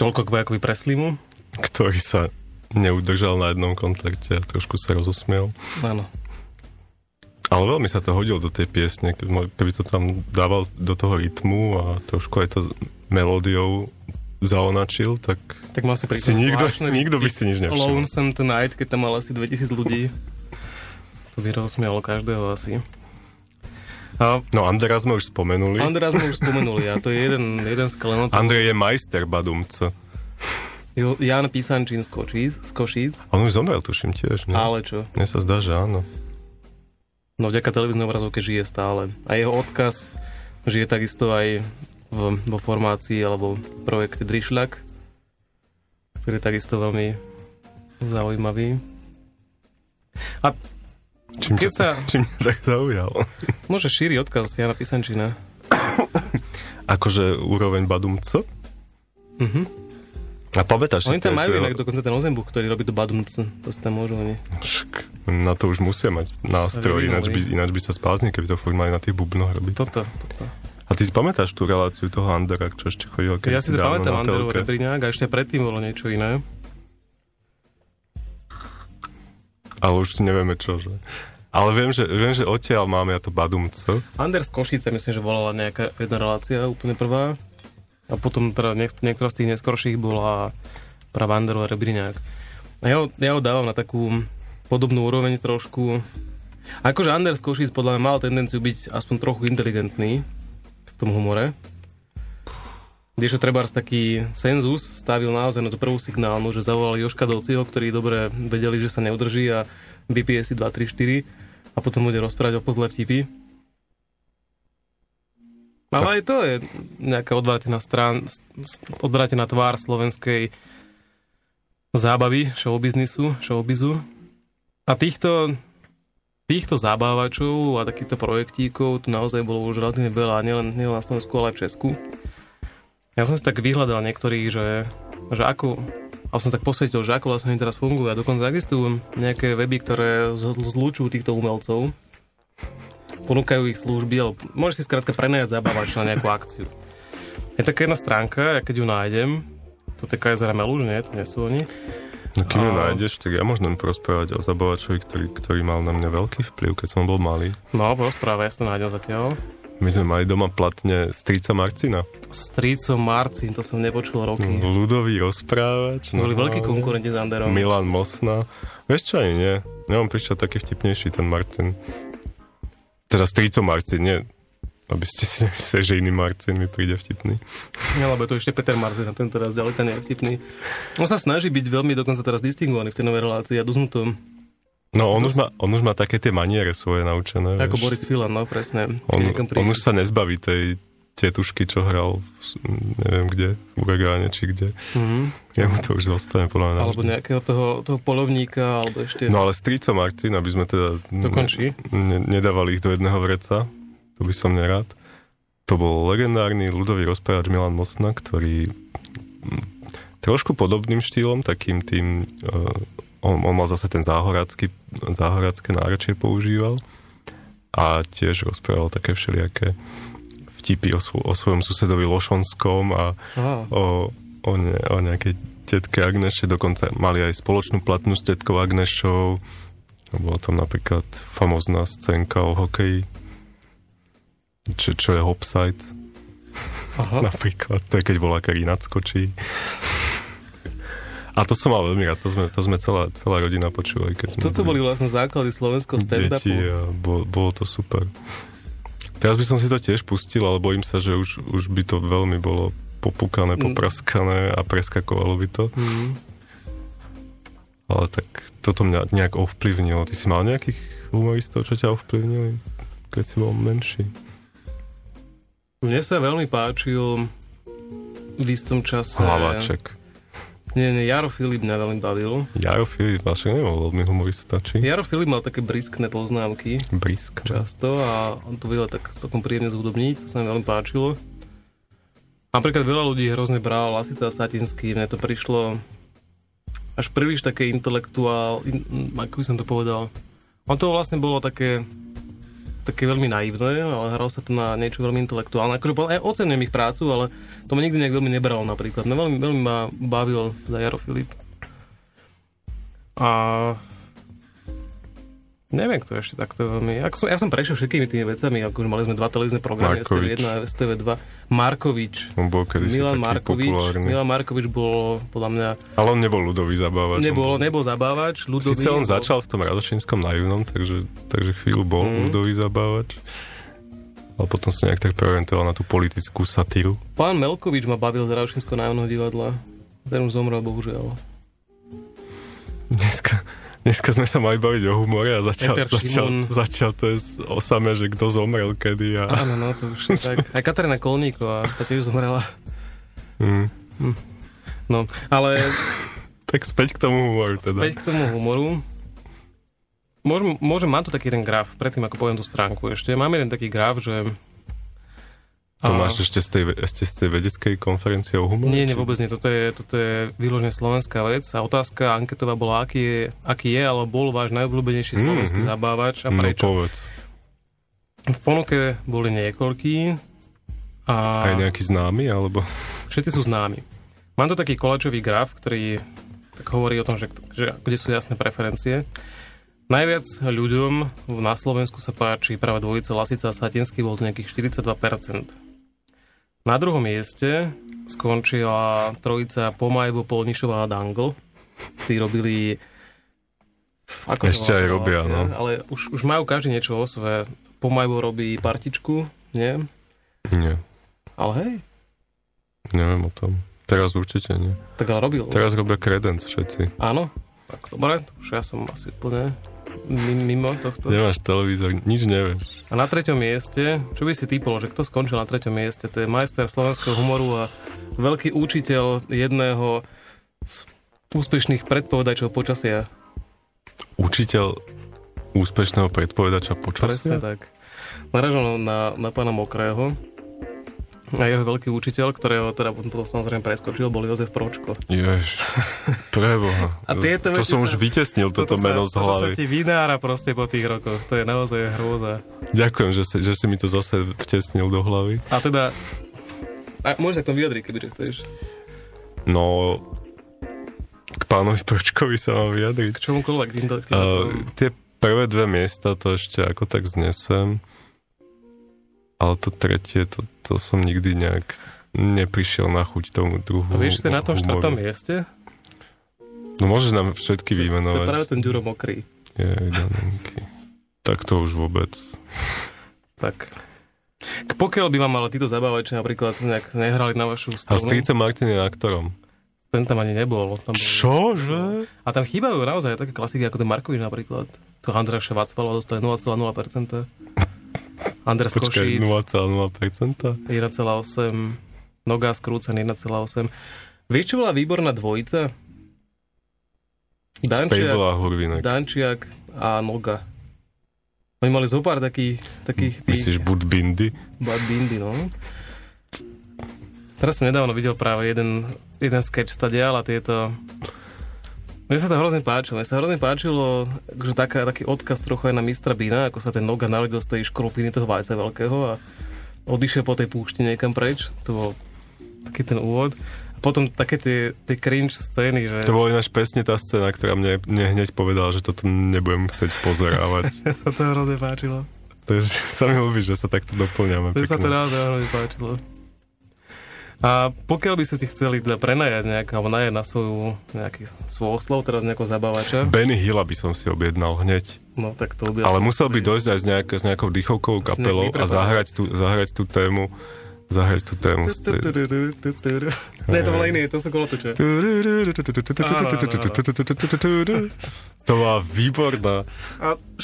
D: Toľko k vojakovi Preslimu.
E: Ktorý sa neudržal na jednom kontakte a trošku sa rozosmiel.
D: Áno.
E: Ale veľmi sa to hodilo do tej piesne, keby to tam dával do toho rytmu a trošku aj to melódiou zaonačil, tak
D: Tak mal si pri
E: Si
D: tom
E: nikto- nikto by si nič nevšimol.
D: Lonesome Tonight, keď tam mal asi 2000 ľudí. To by rozsmialo každého asi. A
E: No Andera sme už spomenuli.
D: Andrea sme už spomenuli a to je jeden, jeden z klenotov.
E: Andrej je majster badumca.
D: Jo- Jan Písančín z Košíc, z Košíc.
E: On už zomrel, tuším tiež. Nie?
D: Ale čo?
E: Mne sa zdá, že áno.
D: No vďaka televíznej obrazovke žije stále. A jeho odkaz žije takisto aj v, vo formácii alebo projekte Drišľak, ktorý je takisto veľmi zaujímavý. A
E: Čím,
D: Keď sa-
E: čím mňa tak zaujal.
D: môže šíri odkaz Jana Písančina.
E: Akože úroveň badumca.
D: Mhm.
E: A pamätáš
D: Oni tam majú
E: to-
D: inak dokonca ten ozembuch, ktorý robí to badumc. To si tam môžu oni.
E: Však Na to už musia mať nástroj, ináč by, ináč by sa spázni, keby to furt mali na tých bubnoch robiť.
D: Toto, toto.
E: A ty si pamätáš tú reláciu toho Andera, čo ešte chodil keď
D: Ja si to pamätám Anderov? Rebriňák a ešte predtým bolo niečo iné.
E: Ale už nevieme čo, že... Ale viem, že, viem, že odtiaľ máme ja to badumco.
D: Ander z Košice, myslím, že volala nejaká jedna relácia, úplne prvá. A potom teda niek- niektorá z tých neskorších bola Pravander a Rebriňák. A ja ho, ja ho dávam na takú podobnú úroveň trošku. Akože Anders Košic podľa mňa mal tendenciu byť aspoň trochu inteligentný v tom humore. Kdežo treba taký senzus stavil naozaj na tú prvú signálnu, že zavolali Joška Dolciho, ktorí dobre vedeli, že sa neudrží a vypije si 2, 3, 4 a potom bude rozprávať o pozle vtipy. Ale aj to je nejaká odvrátená strán, odvrátená tvár slovenskej zábavy, showbiznisu, showbizu. A týchto, týchto zábavačov a takýchto projektíkov tu naozaj bolo už relatívne veľa, nielen, nielen na Slovensku, ale aj v Česku. Ja som si tak vyhľadal niektorých, že, že ako, a som tak posvetil, že ako vlastne oni teraz fungujú. A dokonca existujú nejaké weby, ktoré zlúčujú týchto umelcov ponúkajú ich služby, alebo môžeš si skrátka prenajať zabávač na nejakú akciu. Je taká jedna stránka, ja keď ju nájdem, to je KSR Meluž, nie? To nie sú oni.
E: No keď ju nájdeš, tak ja môžem porozprávať o zabávačovi, ktorý, ktorý mal na mňa veľký vplyv, keď som bol malý.
D: No, porozprávaj, ja to nájdem zatiaľ.
E: My sme mali doma platne strica Marcina.
D: Strico Marcin, to som nepočul roky.
E: Ľudový rozprávač.
D: Boli no, veľkí konkurenti s Anderom.
E: Milan Mosna. Vieš čo, ani nie. Nemám prišiel taký vtipnejší ten Marcin. Teda strico Marcin, nie? Aby ste si nemysleli, že iný Marcin mi príde vtipný.
D: Nie, lebo je to ešte Peter Marcin a ten teraz ďaleka nie je vtipný. On sa snaží byť veľmi dokonca teraz distingovaný v tej novej relácii a dosť mu to...
E: No, on, už má, on už má také tie maniere svoje naučené.
D: Ako vieš. Boris Filan, no presne.
E: On, on už sa nezbaví tej tietušky, čo hral v, neviem kde, v Uregáne či kde. Mm-hmm. Jemu to už zostane podľa mňa.
D: Alebo nejakého toho, toho polovníka, alebo ešte...
E: No ale strico Marcin, aby sme teda...
D: To končí.
E: Ne, nedávali ich do jedného vreca, to by som nerád. To bol legendárny ľudový rozprávač Milan Mosna, ktorý trošku podobným štýlom, takým tým... Uh, on, on mal zase ten záhorácky, záhorácké nárečie používal a tiež rozprával také všelijaké vtipy o, svo, o svojom susedovi Lošonskom a o, o, ne, o nejakej tetke Agneše, dokonca mali aj spoločnú platnú s tetkou Agnešou. Bola tam napríklad famozná scénka o hokeji, čo, čo je hopside. Aha. napríklad, to je keď volá, kedy nadskočí. A to som mal veľmi rád, to sme, to sme celá, celá rodina počúvali. Keď
D: Toto boli vlastne základy slovenského stand-upu.
E: Deti a bolo, bolo to super. Teraz by som si to tiež pustil, ale bojím sa, že už, už by to veľmi bolo popúkané, mm. popraskané a preskakovalo by to. Mm. Ale tak toto mňa nejak ovplyvnilo. Ty si mal nejakých humoristov, čo ťa ovplyvnili, keď si bol menší?
D: Mne sa veľmi páčil v istom čase...
E: Hlavaček.
D: Nie, nie, Jaro Filip mňa veľmi bavil.
E: Jaro Filip, však nebol veľmi humorista, či?
D: Jaro Filip mal také briskné poznámky.
E: Brisk.
D: Často a on to vedel tak celkom príjemne zhudobniť, to sa mi veľmi páčilo. Napríklad veľa ľudí hrozne bral Lasita Satinský, mne to prišlo až príliš také intelektuál, in, ako by som to povedal. On to vlastne bolo také také veľmi naivné, ale hral sa to na niečo veľmi intelektuálne. Akože aj ocenujem ich prácu, ale to ma nikdy nejak veľmi nebral napríklad. No, veľmi, veľmi ma bavil za Jaro Filip. A Neviem, kto ešte takto veľmi... Ako som, ja som prešiel všetkými tými vecami, ako mali sme dva televízne programy, STV1 a STV2. Markovič.
E: On bol kedysi
D: Milan
E: taký
D: Markovič.
E: populárny.
D: Milan Markovič bol podľa mňa...
E: Ale on nebol ľudový zabávač.
D: Nebol,
E: on bol...
D: nebol zabávač, ľudový.
E: Sice on
D: bol...
E: začal v tom Radošinskom naivnom, takže, takže chvíľu bol mm. ľudový zabávač. Ale potom sa nejak tak preorientoval na tú politickú satíru.
D: Pán Melkovič ma bavil z Radošinského nájomného divadla. Ten už zomrel, bohužiaľ.
E: Dneska, Dneska sme sa mali baviť o humore a začal, začal, začal to je o same, že kto zomrel kedy. A...
D: Áno, no, to už je tak. Aj Katarína Kolníková, tá tiež zomrela.
E: Mm.
D: Hm. No, ale...
E: tak späť k tomu humoru teda.
D: Späť k tomu humoru. Môžem, môžem, mám tu taký jeden graf, predtým ako poviem tú stránku ešte. Mám jeden taký graf, že
E: to a... máš ešte z tej, ešte z tej vedeckej konferencie o humore?
D: Nie, nie, vôbec nie. Toto je, toto je výložne slovenská vec a otázka anketová bola, aký je, aký je alebo bol váš najobľúbenejší slovenský mm-hmm. zabávač a
E: no,
D: prečo?
E: No povedz.
D: V ponuke boli niekoľkí. A...
E: Aj nejaký známy, alebo?
D: Všetci sú známi. Mám tu taký kolačový graf, ktorý tak hovorí o tom, že, že kde sú jasné preferencie. Najviac ľuďom na Slovensku sa páči práve dvojica Lasica a Satinský, bol to nejakých 42%. Na druhom mieste skončila trojica Pomajbo, Polnišová a Dangl. Tí robili... Ako
E: Ešte aj robia,
D: vlastne?
E: no.
D: Ale už, už majú každý niečo o svoje. Pomajbo robí partičku, nie?
E: Nie,
D: Ale hej,
E: neviem o tom. Teraz určite nie.
D: tak ale robil.
E: Teraz robia kredenc všetci.
D: Áno, tak dobre, už ja som asi úplne mimo tohto.
E: Nemáš televízor, nič nevieš.
D: A na treťom mieste, čo by si typol, že kto skončil na treťom mieste? To je majster slovenského humoru a veľký učiteľ jedného z úspešných predpovedačov počasia.
E: Učiteľ úspešného predpovedača
D: Presne
E: počasia?
D: tak. Naražal na, na pána Mokrého a jeho veľký učiteľ, ktorého teda potom samozrejme preskočil, bol Jozef Pročko.
E: Jež, preboha.
D: A tieto
E: to som
D: sa-
E: už vytesnil toto, meno z
D: Toto sa
E: hlavy.
D: ti vynára proste po tých rokoch. To je naozaj hrôza.
E: Ďakujem, že si, že si mi to zase vtesnil do hlavy.
D: A teda... A môžeš sa k tomu vyjadriť, kebyže chceš.
E: No, k pánovi Pročkovi sa mám vyjadriť.
D: K čomukoľvek. Týmto, týmto,
E: Uh, tie prvé dve miesta to ešte ako tak znesem. Ale to tretie, to, to som nikdy nejak neprišiel na chuť tomu druhu.
D: a vieš, si na tom štvrtom mieste?
E: No môžeš nám všetky
D: To je
E: vymenovať.
D: práve ten Ďuro Mokrý.
E: Jej, danenky. Tak to už vôbec.
D: Tak. K pokiaľ by vám ale títo zabávači napríklad nejak nehrali na vašu
E: A
D: strunu,
E: strica Martin je aktorom.
D: ten tam ani nebol. Tam bol
E: Čože?
D: A tam chýbajú naozaj také klasiky ako ten Markovič napríklad. To Andráša Vacpala dostali 0,0%. Andres
E: Počkaj,
D: Košíc
E: 0,0%?
D: 1,8. Noga skrúcen 1,8. Vieš, čo bola výborná dvojica? Dančiak. Dančiak a Noga. Oni mali zo pár takých, takých tých
E: Myslíš Budbindy?
D: bad bindy, no. Teraz som nedávno videl práve jeden, jeden sketch stadial a tieto... Mne sa to hrozne páčilo. Mne sa hrozne páčilo, že taká, taký odkaz trochu aj na mistra Bína, ako sa ten noga narodil z tej škrupiny toho vajca veľkého a odišiel po tej púšti niekam preč. To bol taký ten úvod. A potom také tie, tie cringe scény, že...
E: To bola ináč presne tá scéna, ktorá mne, mne hneď povedala, že toto nebudem chcieť pozerávať.
D: Mne sa to hrozne páčilo.
E: Takže sa mi ľúbi, že sa takto doplňame.
D: To sa to naozaj hrozne páčilo. A pokiaľ by ste si chceli teda prenajať nejak, alebo najať na svoju nejaký svoj oslov, teraz nejakého zabávača,
E: Benny Hilla by som si objednal hneď.
D: no tak to by
E: Ale musel by dojsť aj s, nejak, s nejakou dýchovkovou kapelou a zahrať tú, zahrať tú tému zahrať tú tému.
D: Ne, to bolo iné, to sú kolotoče.
E: To bola výborná.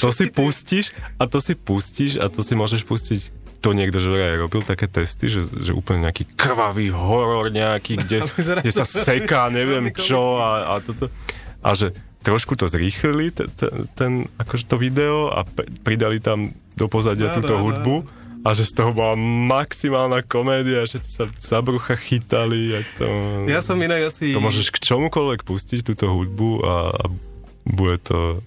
E: To si pustíš a to si pustíš a to si môžeš pustiť to niekto, že vraj robil také testy, že, že úplne nejaký krvavý horor nejaký, kde, kde sa seká, neviem čo a, a toto. A že trošku to zrýchlili, ten, ten, akože to video a pridali tam do pozadia
D: Áno,
E: túto
D: áno,
E: hudbu a že z toho bola maximálna komédia, všetci sa za brucha chytali. A to,
D: Ja som inak asi...
E: to môžeš k čomukoľvek pustiť túto hudbu a, a bude to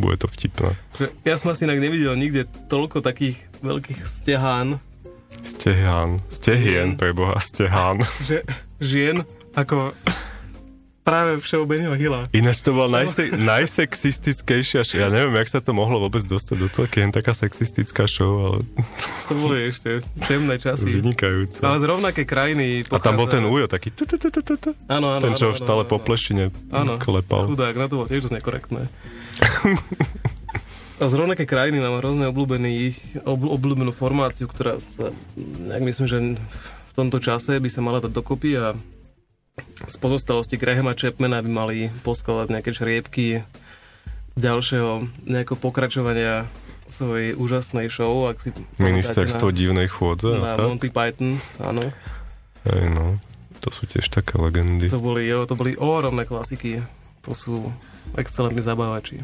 E: bude to vtipné.
D: Ja som asi inak nevidel nikde toľko takých veľkých stehán,
E: Stehán. Stehien, preboha, stehán.
D: že žien ako práve všeobeného hila.
E: Ináč to bola najse- najsexistickejšia show. Ja neviem, jak sa to mohlo vôbec dostať do toho, keď je taká sexistická show, ale
D: To boli ešte temné časy.
E: vynikajúce.
D: Ale z rovnaké krajiny
E: A tam bol
D: pochádza-
E: ten Ujo, taký.
D: Áno, áno,
E: ten, čo stále po plešine klepal.
D: chudák, no to bolo tiež nekorektné. A z rovnaké krajiny mám hrozne obľúbený, obl- obľúbenú formáciu, ktorá sa, myslím, že v tomto čase by sa mala dať dokopy a z pozostalosti Grahama Chapmana by mali poskladať nejaké čriepky ďalšieho nejakého pokračovania svojej úžasnej show, ak si
E: Ministerstvo divnej chôdze.
D: na, na
E: tak?
D: Monty Python, áno.
E: Hej, no. To sú tiež také legendy.
D: To boli, jo, to boli ohromné klasiky. To sú excelentní zabávači.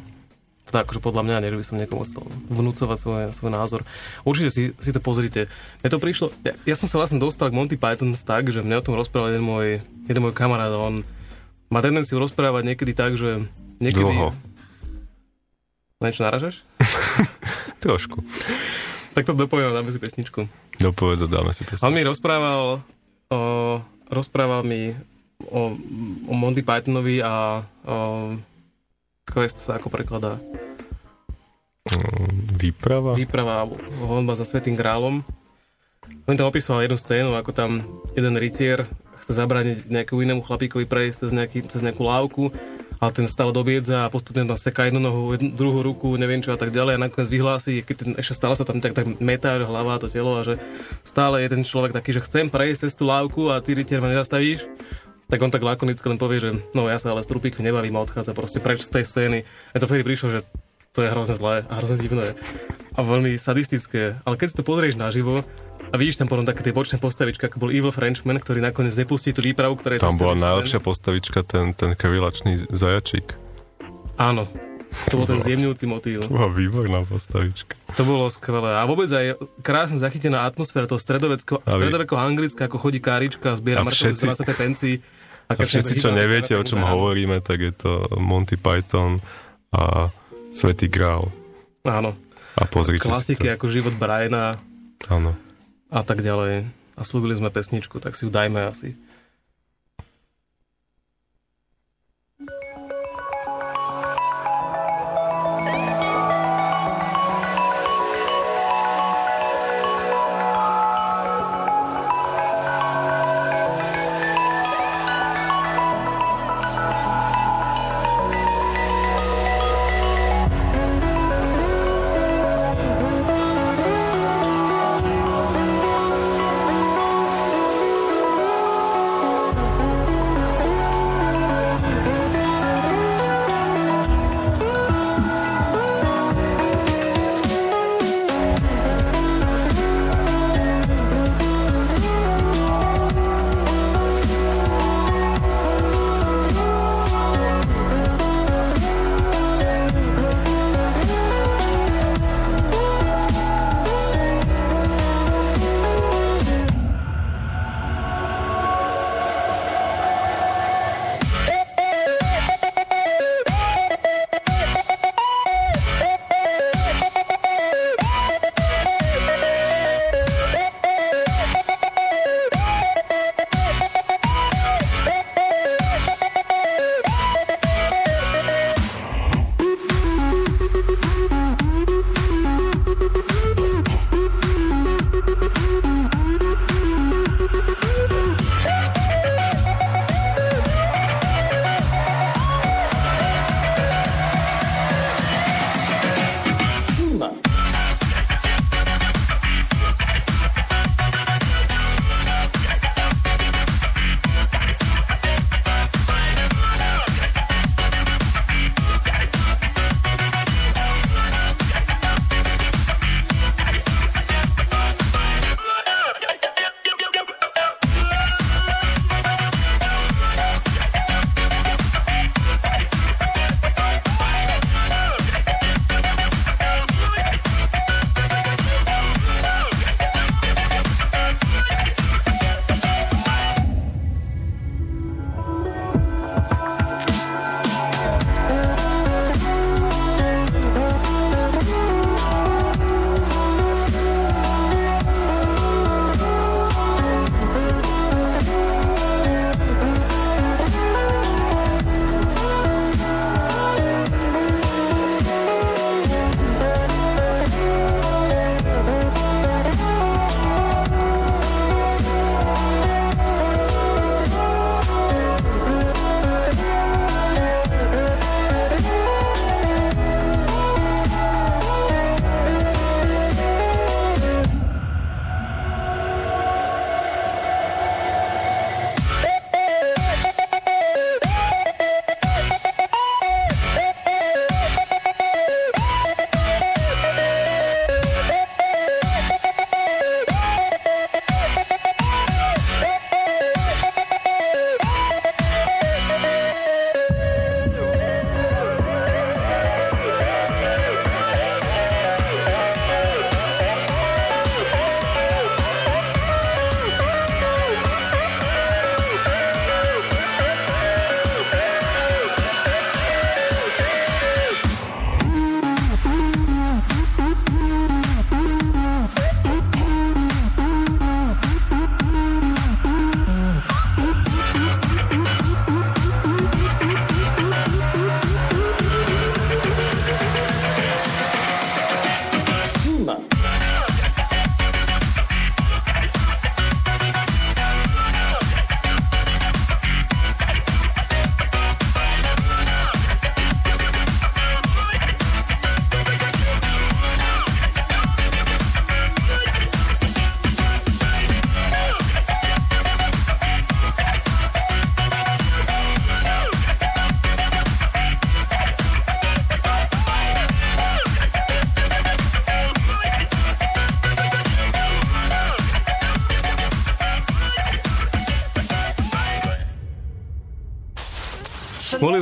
D: Teda akože podľa mňa, nie, že by som niekomu chcel vnúcovať svoj, svoj názor. Určite si, si to pozrite. Mne to prišlo, ja, ja som sa vlastne dostal k Monty Python tak, že mne o tom rozprával jeden môj, jeden môj kamarát. a On má tendenciu rozprávať niekedy tak, že niekedy...
E: Dlho.
D: Na niečo naražaš?
E: Trošku.
D: Tak to dopoviem, dáme si pesničku.
E: Dopovedz dáme si
D: On
E: pesničku.
D: mi rozprával o, rozprával mi o, o Monty Pythonovi a o, quest sa ako prekladá.
E: Mm, Výprava?
D: Výprava honba za Svetým grálom. On tam opisoval jednu scénu, ako tam jeden rytier chce zabrániť nejakému inému chlapíkovi prejsť cez, nejaký, cez nejakú lávku, ale ten stále dobiedza a postupne tam seká jednu nohu, jednu, druhú ruku, neviem čo a tak ďalej a nakoniec vyhlási, keď ten, ešte stále sa tam tak, tak metá hlava to telo a že stále je ten človek taký, že chcem prejsť cez tú lávku a ty rytier ma nezastavíš, tak on tak lakonicky len povie, že no ja sa ale s trupíkom nebavím a odchádza proste preč z tej scény. A to vtedy prišlo, že to je hrozne zlé a hrozne divné a veľmi sadistické. Ale keď si to pozrieš naživo a vidíš tam potom také tie bočné postavičky, ako bol Evil Frenchman, ktorý nakoniec nepustí tú výpravu, ktorá je
E: Tam bola najlepšia
D: scén.
E: postavička, ten, ten krilačný zajačik.
D: Áno. To bol ten zjemňujúci motív.
E: To bola výborná postavička.
D: To bolo skvelé. A vôbec aj krásne zachytená atmosféra toho stredoveckého,
E: A vy-
D: stredovekého Anglicka, ako chodí kárička a zbiera
E: A
D: mŕtve
E: všetci-
D: 25 pencí.
E: A všetci, čo neviete, o čom hovoríme, tak je to Monty Python a Svetý Grál.
D: Áno.
E: A pozrite si
D: Klasiky
E: to.
D: ako život Briana
E: Áno.
D: a tak ďalej. A slúbili sme pesničku, tak si ju dajme asi.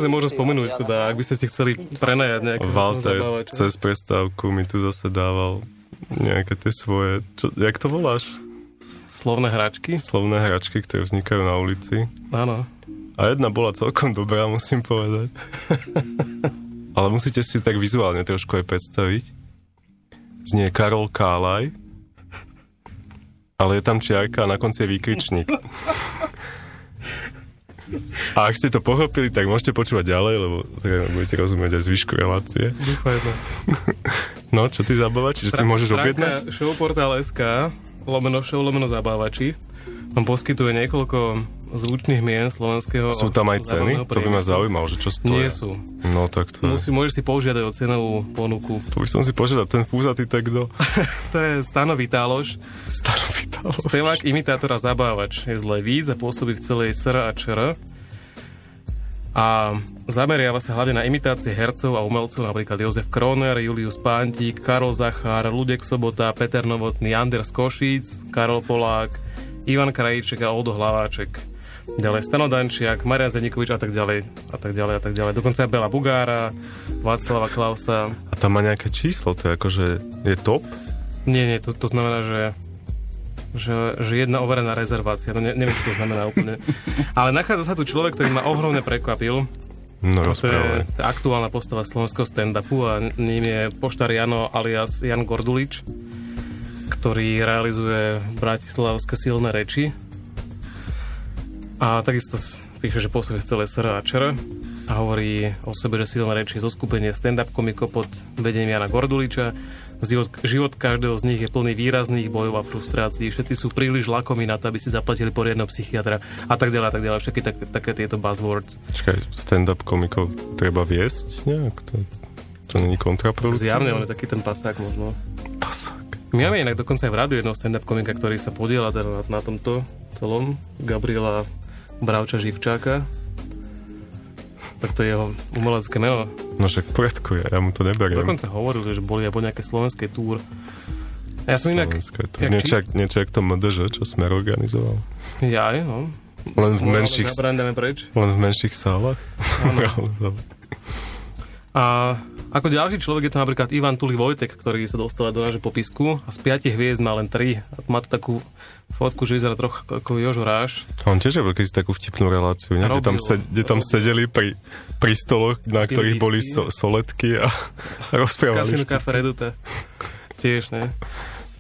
D: Sme možno spomenúť, teda, ak by ste si chceli prenajať nejaké
E: Walter
D: zabávače.
E: cez prestávku mi tu zase dával nejaké tie svoje, čo, jak to voláš?
D: Slovné hračky.
E: Slovné hračky, ktoré vznikajú na ulici.
D: Áno.
E: A jedna bola celkom dobrá, musím povedať. Ale musíte si tak vizuálne trošku aj predstaviť. Znie Karol Kálaj, ale je tam čiarka a na konci je výkričník. A ak ste to pochopili, tak môžete počúvať ďalej, lebo budete rozumieť aj zvyšku relácie.
D: Dúfajme.
E: No, čo ty zabávač? Že si môžeš objednať?
D: Showportal.sk lomeno show, lomeno zabávači vám poskytuje niekoľko zvučných mien slovenského
E: Sú tam aj ceny? To by ma zaujímalo, že čo stojí.
D: Nie sú.
E: No tak to je.
D: Musí, môžeš si požiadať o cenovú ponuku.
E: To by som si požiadal, ten fúzatý tekdo.
D: To je Stano Vitáloš,
E: Starovitalo.
D: spevák, imitátor a zabávač. Je z Levíc a pôsobí v celej SR a ČR. A zameriava sa hlavne na imitácie hercov a umelcov, napríklad Jozef Kroner, Julius Pántik, Karol Zachár, Ludek Sobota, Peter Novotný, Anders Košíc, Karol Polák, Ivan Krajíček a Oldo Hlaváček. Ďalej Stano Dančiak, Marian Zenikovič a tak ďalej, a tak ďalej, a tak ďalej. Dokonca Bela Bugára, Václava Klausa.
E: A tam má nejaké číslo, to je akože, je top?
D: Nie, nie, to, to znamená, že že, že jedna overená rezervácia, no ne, neviem, čo to znamená úplne. Ale nachádza sa tu človek, ktorý ma ohromne prekvapil.
E: No
D: To je, to je aktuálna postava slovenského stand-upu a ním je poštár Jano alias Jan Gordulič, ktorý realizuje bratislavské silné reči. A takisto píše, že pôsobí v celé SR a ČR a hovorí o sebe, že silné reči je zoskupenie stand-up komikov pod vedením Jana Gorduliča. Život, život každého z nich je plný výrazných bojov a frustrácií. Všetci sú príliš lakomí na to, aby si zaplatili poriadneho psychiatra a tak ďalej a tak ďalej. Všetky tak, také tieto buzzwords.
E: Čakaj, stand-up komikov treba viesť nejak? To, to není kontraproduktívne?
D: Zjavne on je taký ten pasák možno.
E: Pasák.
D: My máme inak dokonca aj v rádiu jedného stand-up komika, ktorý sa podiela teda na, na tomto celom. Gabriela Bravča Živčáka. Tak to je jeho umelecké meno.
E: No však v poriadku, ja, ja mu to neberiem.
D: Dokonca hovoril, že boli aj po nejakej slovenskej túr. Ja som inak...
E: Slovenské to. Niečo, niečo jak to MDŽ, čo sme organizoval.
D: Ja, no.
E: Len v menších,
D: preč.
E: len v menších sálach.
D: A ako ďalší človek je to napríklad Ivan Tuli Vojtek, ktorý sa dostáva do nášho popisku a z 5 hviezd má len 3. A má tu takú fotku, že vyzerá trochu ako Jožo Ráš.
E: On tiež robil kedysi takú vtipnú reláciu, ne? Kde tam,
D: Robil,
E: kde tam
D: robil.
E: sedeli pri, pri stoloch, na ktorých boli so, soletky a, a rozprávali.
D: Kasino
E: vtipy.
D: Café Reduta. Tiež, ne?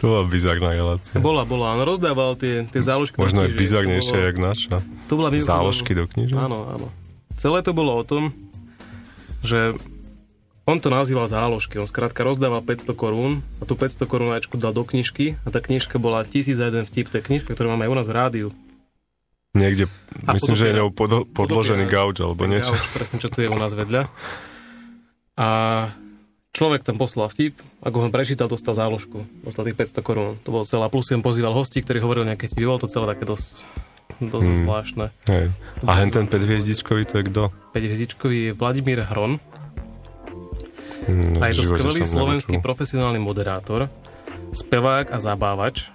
E: To bola bizarná relácia.
D: Bola, bola. On rozdával tie, tie záložky.
E: Možno
D: knížiek.
E: bizarnejšie,
D: bolo-
E: jak naša.
D: To bola
E: Záložky do knižok.
D: Áno, áno. Celé to bolo o tom, že on to nazýval záložky. On skrátka rozdával 500 korún a tú 500 korunáčku dal do knižky a tá knižka bola 1001 vtip. To je knižka, ktorú máme aj u nás v rádiu.
E: Niekde,
D: A
E: myslím, že je
D: podopiera-
E: ňou podo, podložený
D: podopiera-
E: gauč alebo niečo.
D: Ja už presne, čo tu je u nás vedľa. A človek tam poslal vtip, ako ho prečítal, dostal záložku. Dostal tých 500 korún. To bolo celé. A plus on pozýval hostí, ktorí hovorili nejaké vtipy. Bolo to celé také dosť, dosť
E: Hmm.
D: zvláštne.
E: Hej. A hen ten 5 hviezdičkový, to je kto?
D: 5 hviezdičkový je Vladimír Hron.
E: Hmm,
D: A je to skvelý slovenský
E: nepočul.
D: profesionálny moderátor, spevák a zabávač,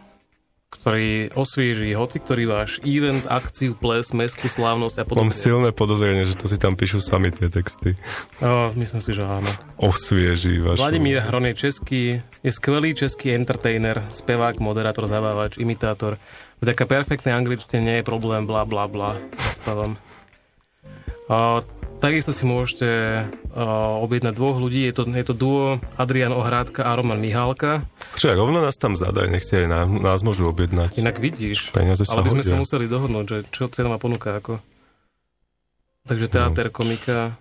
D: ktorý osvieží hoci ktorý váš event, akciu, ples, meskú slávnosť a
E: Mám
D: podobne.
E: silné podozrenie, že to si tam píšu sami tie texty.
D: O, myslím si, že áno.
E: Osvieží vašu...
D: Vladimír Hron je český, je skvelý český entertainer, spevák, moderátor, zabávač, imitátor. Vďaka perfektnej angličtine nie je problém, bla bla bla, zaspávam. A, takisto si môžete a, objednať dvoch ľudí, je to, je to duo Adrian Ohrádka a Roman Mihálka.
E: Čo, rovno nás tam zadaj, nech aj nás, nás môžu objednať.
D: Inak vidíš,
E: Peniaze
D: ale by sme
E: hodia.
D: sa museli dohodnúť, že čo cenová ponuka ako. Takže teáter, komika.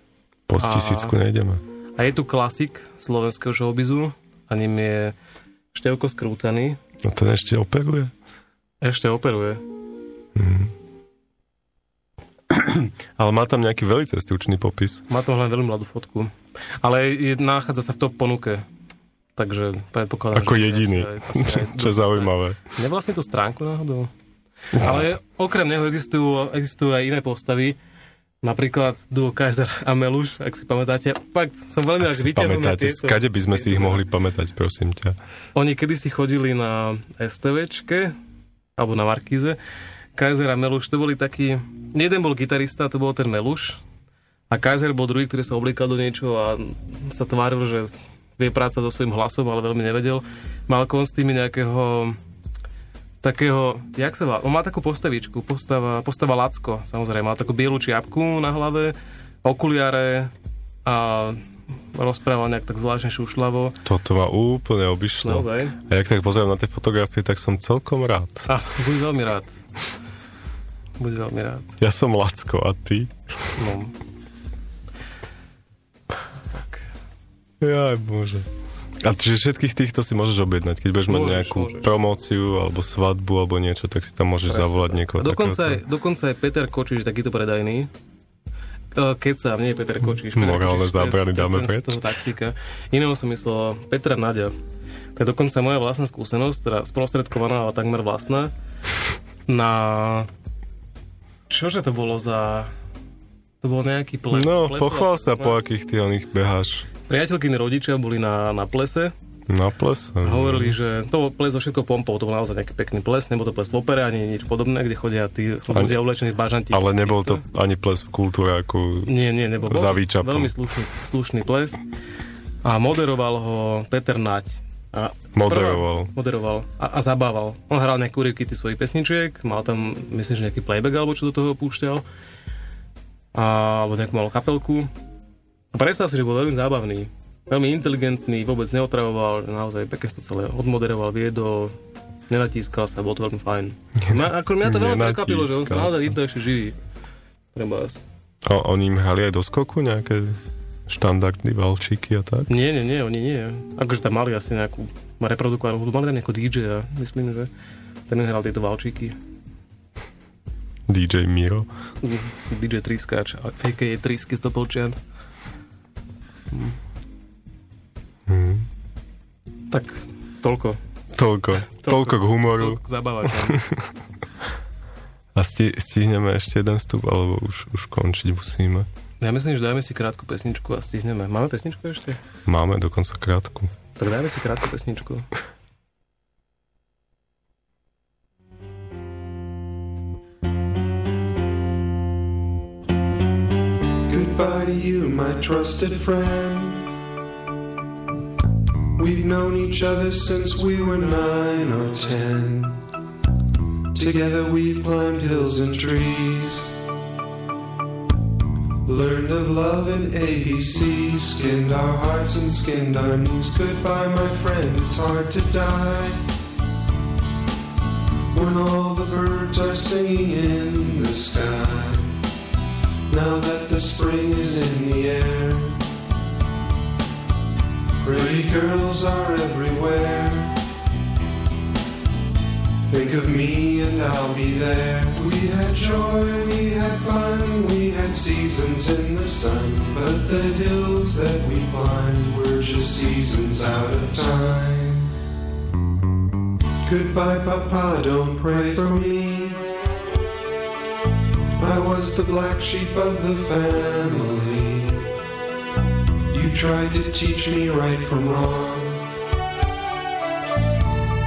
E: Pod
D: A-
E: tisícku nejdeme.
D: A je tu klasik slovenského showbizu a ním je Števko Skrúcaný.
E: No ten ešte operuje?
D: Ešte operuje.
E: Ale má tam nejaký veľmi stručný popis.
D: Má tam len veľmi mladú fotku. Ale je, nachádza sa v top ponuke. Takže predpokladám,
E: Ako
D: že
E: jediný.
D: asi aj- asi aj
E: Čo je zaujímavé.
D: Nevlastní tú stránku náhodou? Ale okrem neho existujú, existujú aj iné postavy. Napríklad duo Kaiser a Meluš, ak si pamätáte. Fakt, som veľmi rád, na
E: Pamätáte,
D: tieto.
E: skade by sme si ich mohli pamätať, prosím ťa.
D: Oni kedysi chodili na STVčke, alebo na Markíze. Kaiser a Meluš, to boli takí... Jeden bol gitarista, to bol ten Meluš. A Kaiser bol druhý, ktorý sa oblíkal do niečo a sa tváril, že vie práca so svojím hlasom, ale veľmi nevedel. Mal kostýmy nejakého takého, jak sa volá, on má takú postavičku, postava, postava Lacko, samozrejme, má takú bielu čiapku na hlave, okuliare a rozprával nejak tak zvláštne šušľavo.
E: Toto ma úplne obišlo.
D: Naozaj?
E: A jak tak pozerám na tie fotografie, tak som celkom rád.
D: A, buď veľmi rád. Buď veľmi rád.
E: Ja som Lacko a ty?
D: No.
E: Jaj, bože. A čiže všetkých týchto si môžeš objednať. Keď budeš mať
D: Môžeš,
E: nejakú
D: môžeš.
E: promóciu alebo svadbu alebo niečo, tak si tam môžeš
D: Presne
E: zavolať
D: tak.
E: niekoho.
D: A dokonca, aj, dokonca aj Peter Kočiš, takýto predajný, E, keď sa, nie Peter Kočiš. Peter
E: Morálne
D: Kočiš,
E: zábrany dáme preč.
D: Z toho taxíka. Iného som myslel Petra Nadia. To je dokonca moja vlastná skúsenosť, teda sprostredkovaná, ale takmer vlastná. Na... Čože to bolo za... To bol nejaký ples.
E: No,
D: ples
E: pochvál sa, po akých ty oných beháš.
D: Priateľkyni rodičia boli na, na plese
E: Na plese.
D: a hovorili, že to ples so všetkou pompou, to bol naozaj nejaký pekný ples, nebol to ples v opere ani nič podobné, kde chodia tí ľudia oblečení v bažanti.
E: Ale nebol to ani ples v kultúre ako...
D: Nie, nie, nebol.
E: Za výčapom.
D: Veľmi slušný, slušný ples. A moderoval ho Peter Nať. A
E: Moderoval.
D: Prvá, moderoval a, a zabával. On hral nejaké úryvky tých svojich pesničiek, mal tam, myslím, že nejaký playback alebo čo do toho púšťal. A, alebo nejakú malú kapelku. A predstav si, že bol veľmi zábavný. Veľmi inteligentný, vôbec neotravoval, naozaj pekne to celé odmoderoval, viedol, nenatískal sa, bol to veľmi fajn. Mňa, ako mňa to veľmi prekvapilo, že on sa naozaj týmto ešte živí. Trebás.
E: A oni im hrali aj do skoku nejaké štandardné valčíky a tak?
D: Nie, nie, nie, oni nie. Akože tam mali asi nejakú reprodukovanú hudbu, mali tam nejakú DJ a myslím, že ten hral tieto valčíky.
E: DJ Miro.
D: DJ Triskáč, a.k.a. Trisky z Topolčian.
E: Hm.
D: Tak, toľko.
E: Toľko. Toľko k humoru.
D: Toľko k zabávačom.
E: A sti, stihneme ešte jeden vstup, alebo už, už končiť musíme.
D: Ja myslím, že dajme si krátku pesničku a stihneme. Máme pesničku ešte?
E: Máme dokonca krátku.
D: Tak dajme si krátku pesničku.
G: Goodbye to you, my trusted friend. We've known each other since we were nine or ten. Together we've climbed hills and trees. Learned of love and ABC, skinned our hearts and skinned our knees. Goodbye, my friend, it's hard to die. When all the birds are singing in the sky. Now that the spring is in the air, pretty girls are everywhere. Think of me and I'll be there. We had joy, we had fun, we had seasons in the sun. But the hills that we climbed were just seasons out of time. Goodbye, Papa, don't pray for me. I was the black sheep of the family. You tried to teach me right from wrong.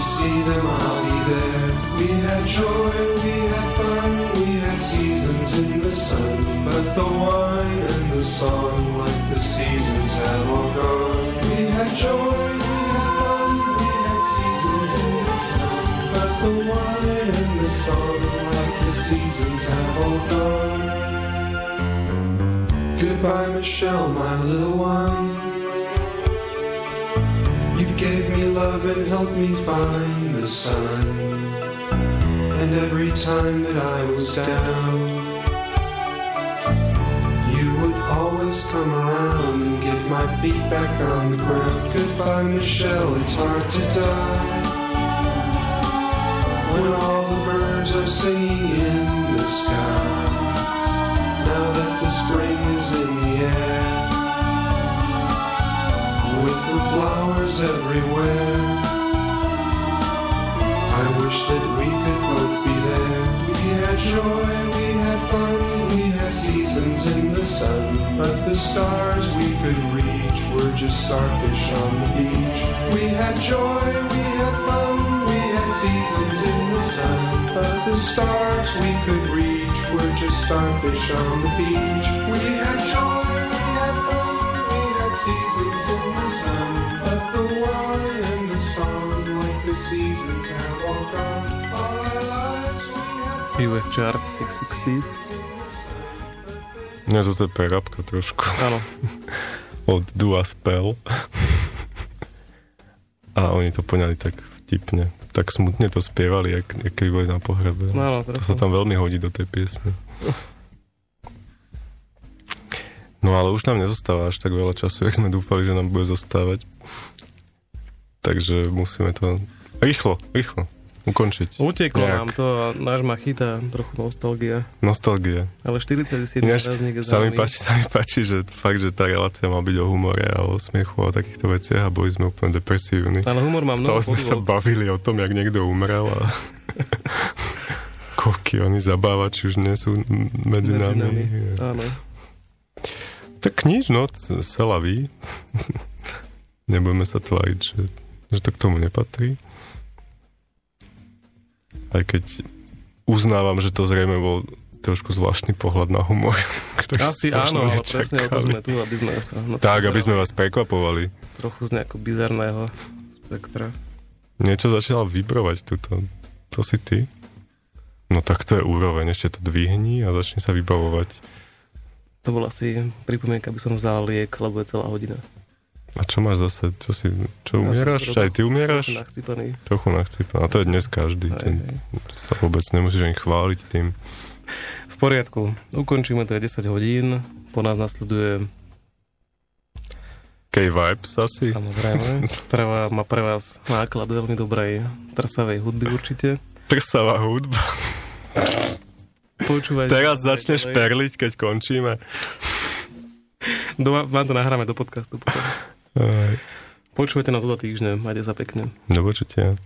G: See them, I'll be there. We had joy, we had fun, we had seasons in the sun. But the wine and the song, like the seasons, have all gone. We had joy, we had fun, we had seasons in the sun. But the wine and the song, like the seasons, have all gone. Goodbye, Michelle, my little one. Gave me love and helped me find the sun. And every time that I was down, you would always come around and get my feet back on the ground. Goodbye, Michelle, it's hard to die. When all the birds are singing in the sky. Now that the spring is in the air, with the flowers everywhere. I wish that we could both be there. We had joy, we had fun, we had seasons in the sun. But the stars we could reach were just starfish on the beach. We had joy, we had fun, we had seasons in the sun. But the stars we could reach were just starfish on the beach. We had joy, seasons in the sun. But the wine and the song, like the seasons, have all gone. All our lives we had
D: US chart tých 60s.
E: Nie, to je prerabka trošku.
D: Áno.
E: Od Dua Spell. A oni to poňali tak vtipne. Tak smutne to spievali, jak, jak keby boli na pohrebe.
D: No, áno,
E: to sa tam veľmi hodí do tej piesne. No ale už nám nezostáva až tak veľa času, jak sme dúfali, že nám bude zostávať. Takže musíme to rýchlo, rýchlo ukončiť.
D: Uteklo
E: Nejak.
D: nám to a náš ma chytá trochu nostalgia.
E: Nostalgia.
D: Ale 47
E: Ináč,
D: ráznik je
E: sa mi páči, sa mi páči, že fakt, že tá relácia má byť o humore a o smiechu a o takýchto veciach a boli sme úplne depresívni.
D: Ale humor má
E: Z toho
D: mnoho
E: sme sa bavili o tom, jak niekto umrel a koľky oni zabávači už nie sú medzi,
D: Medzi
E: nami.
D: nami. Áno.
E: Tak nič, no, selaví. Nebudeme sa tváriť, že, že to k tomu nepatrí. Aj keď uznávam, že to zrejme bol trošku zvláštny pohľad na humor.
D: Asi áno, ale presne o to
E: nečakali.
D: sme tu, aby sme sa
E: Tak, aby sme vás prekvapovali.
D: trochu z nejakého bizarného spektra.
E: Niečo začala vybrovať tuto. To si ty? No tak to je úroveň, ešte to dvihni a začne sa vybavovať.
D: To bola asi pripomienka, aby som vzal liek, lebo je celá hodina.
E: A čo máš zase? Čo si, čo
D: Ja
E: umieraš?
D: trochu-
E: Aj ty umieraš?
D: Trochu nachcípaný.
E: Trochu nachcípa. A to je dnes každý.
D: Hej,
E: Ten
D: hej.
E: sa vôbec nemusíš ani chváliť tým.
D: V poriadku. Ukončíme to je 10 hodín. Po nás nasleduje
E: K-Vibes asi?
D: samozrejme, ktorá má pre vás náklad veľmi dobrej trsavej hudby určite.
E: Trsavá hudba.
D: Počúvajte.
E: Teraz začneš
D: ďalej.
E: perliť, keď končíme.
D: Do, vám to nahráme do podcastu.
E: Aj.
D: Počúvajte nás o dva týždne. Majte sa pekne.
E: Do počutia.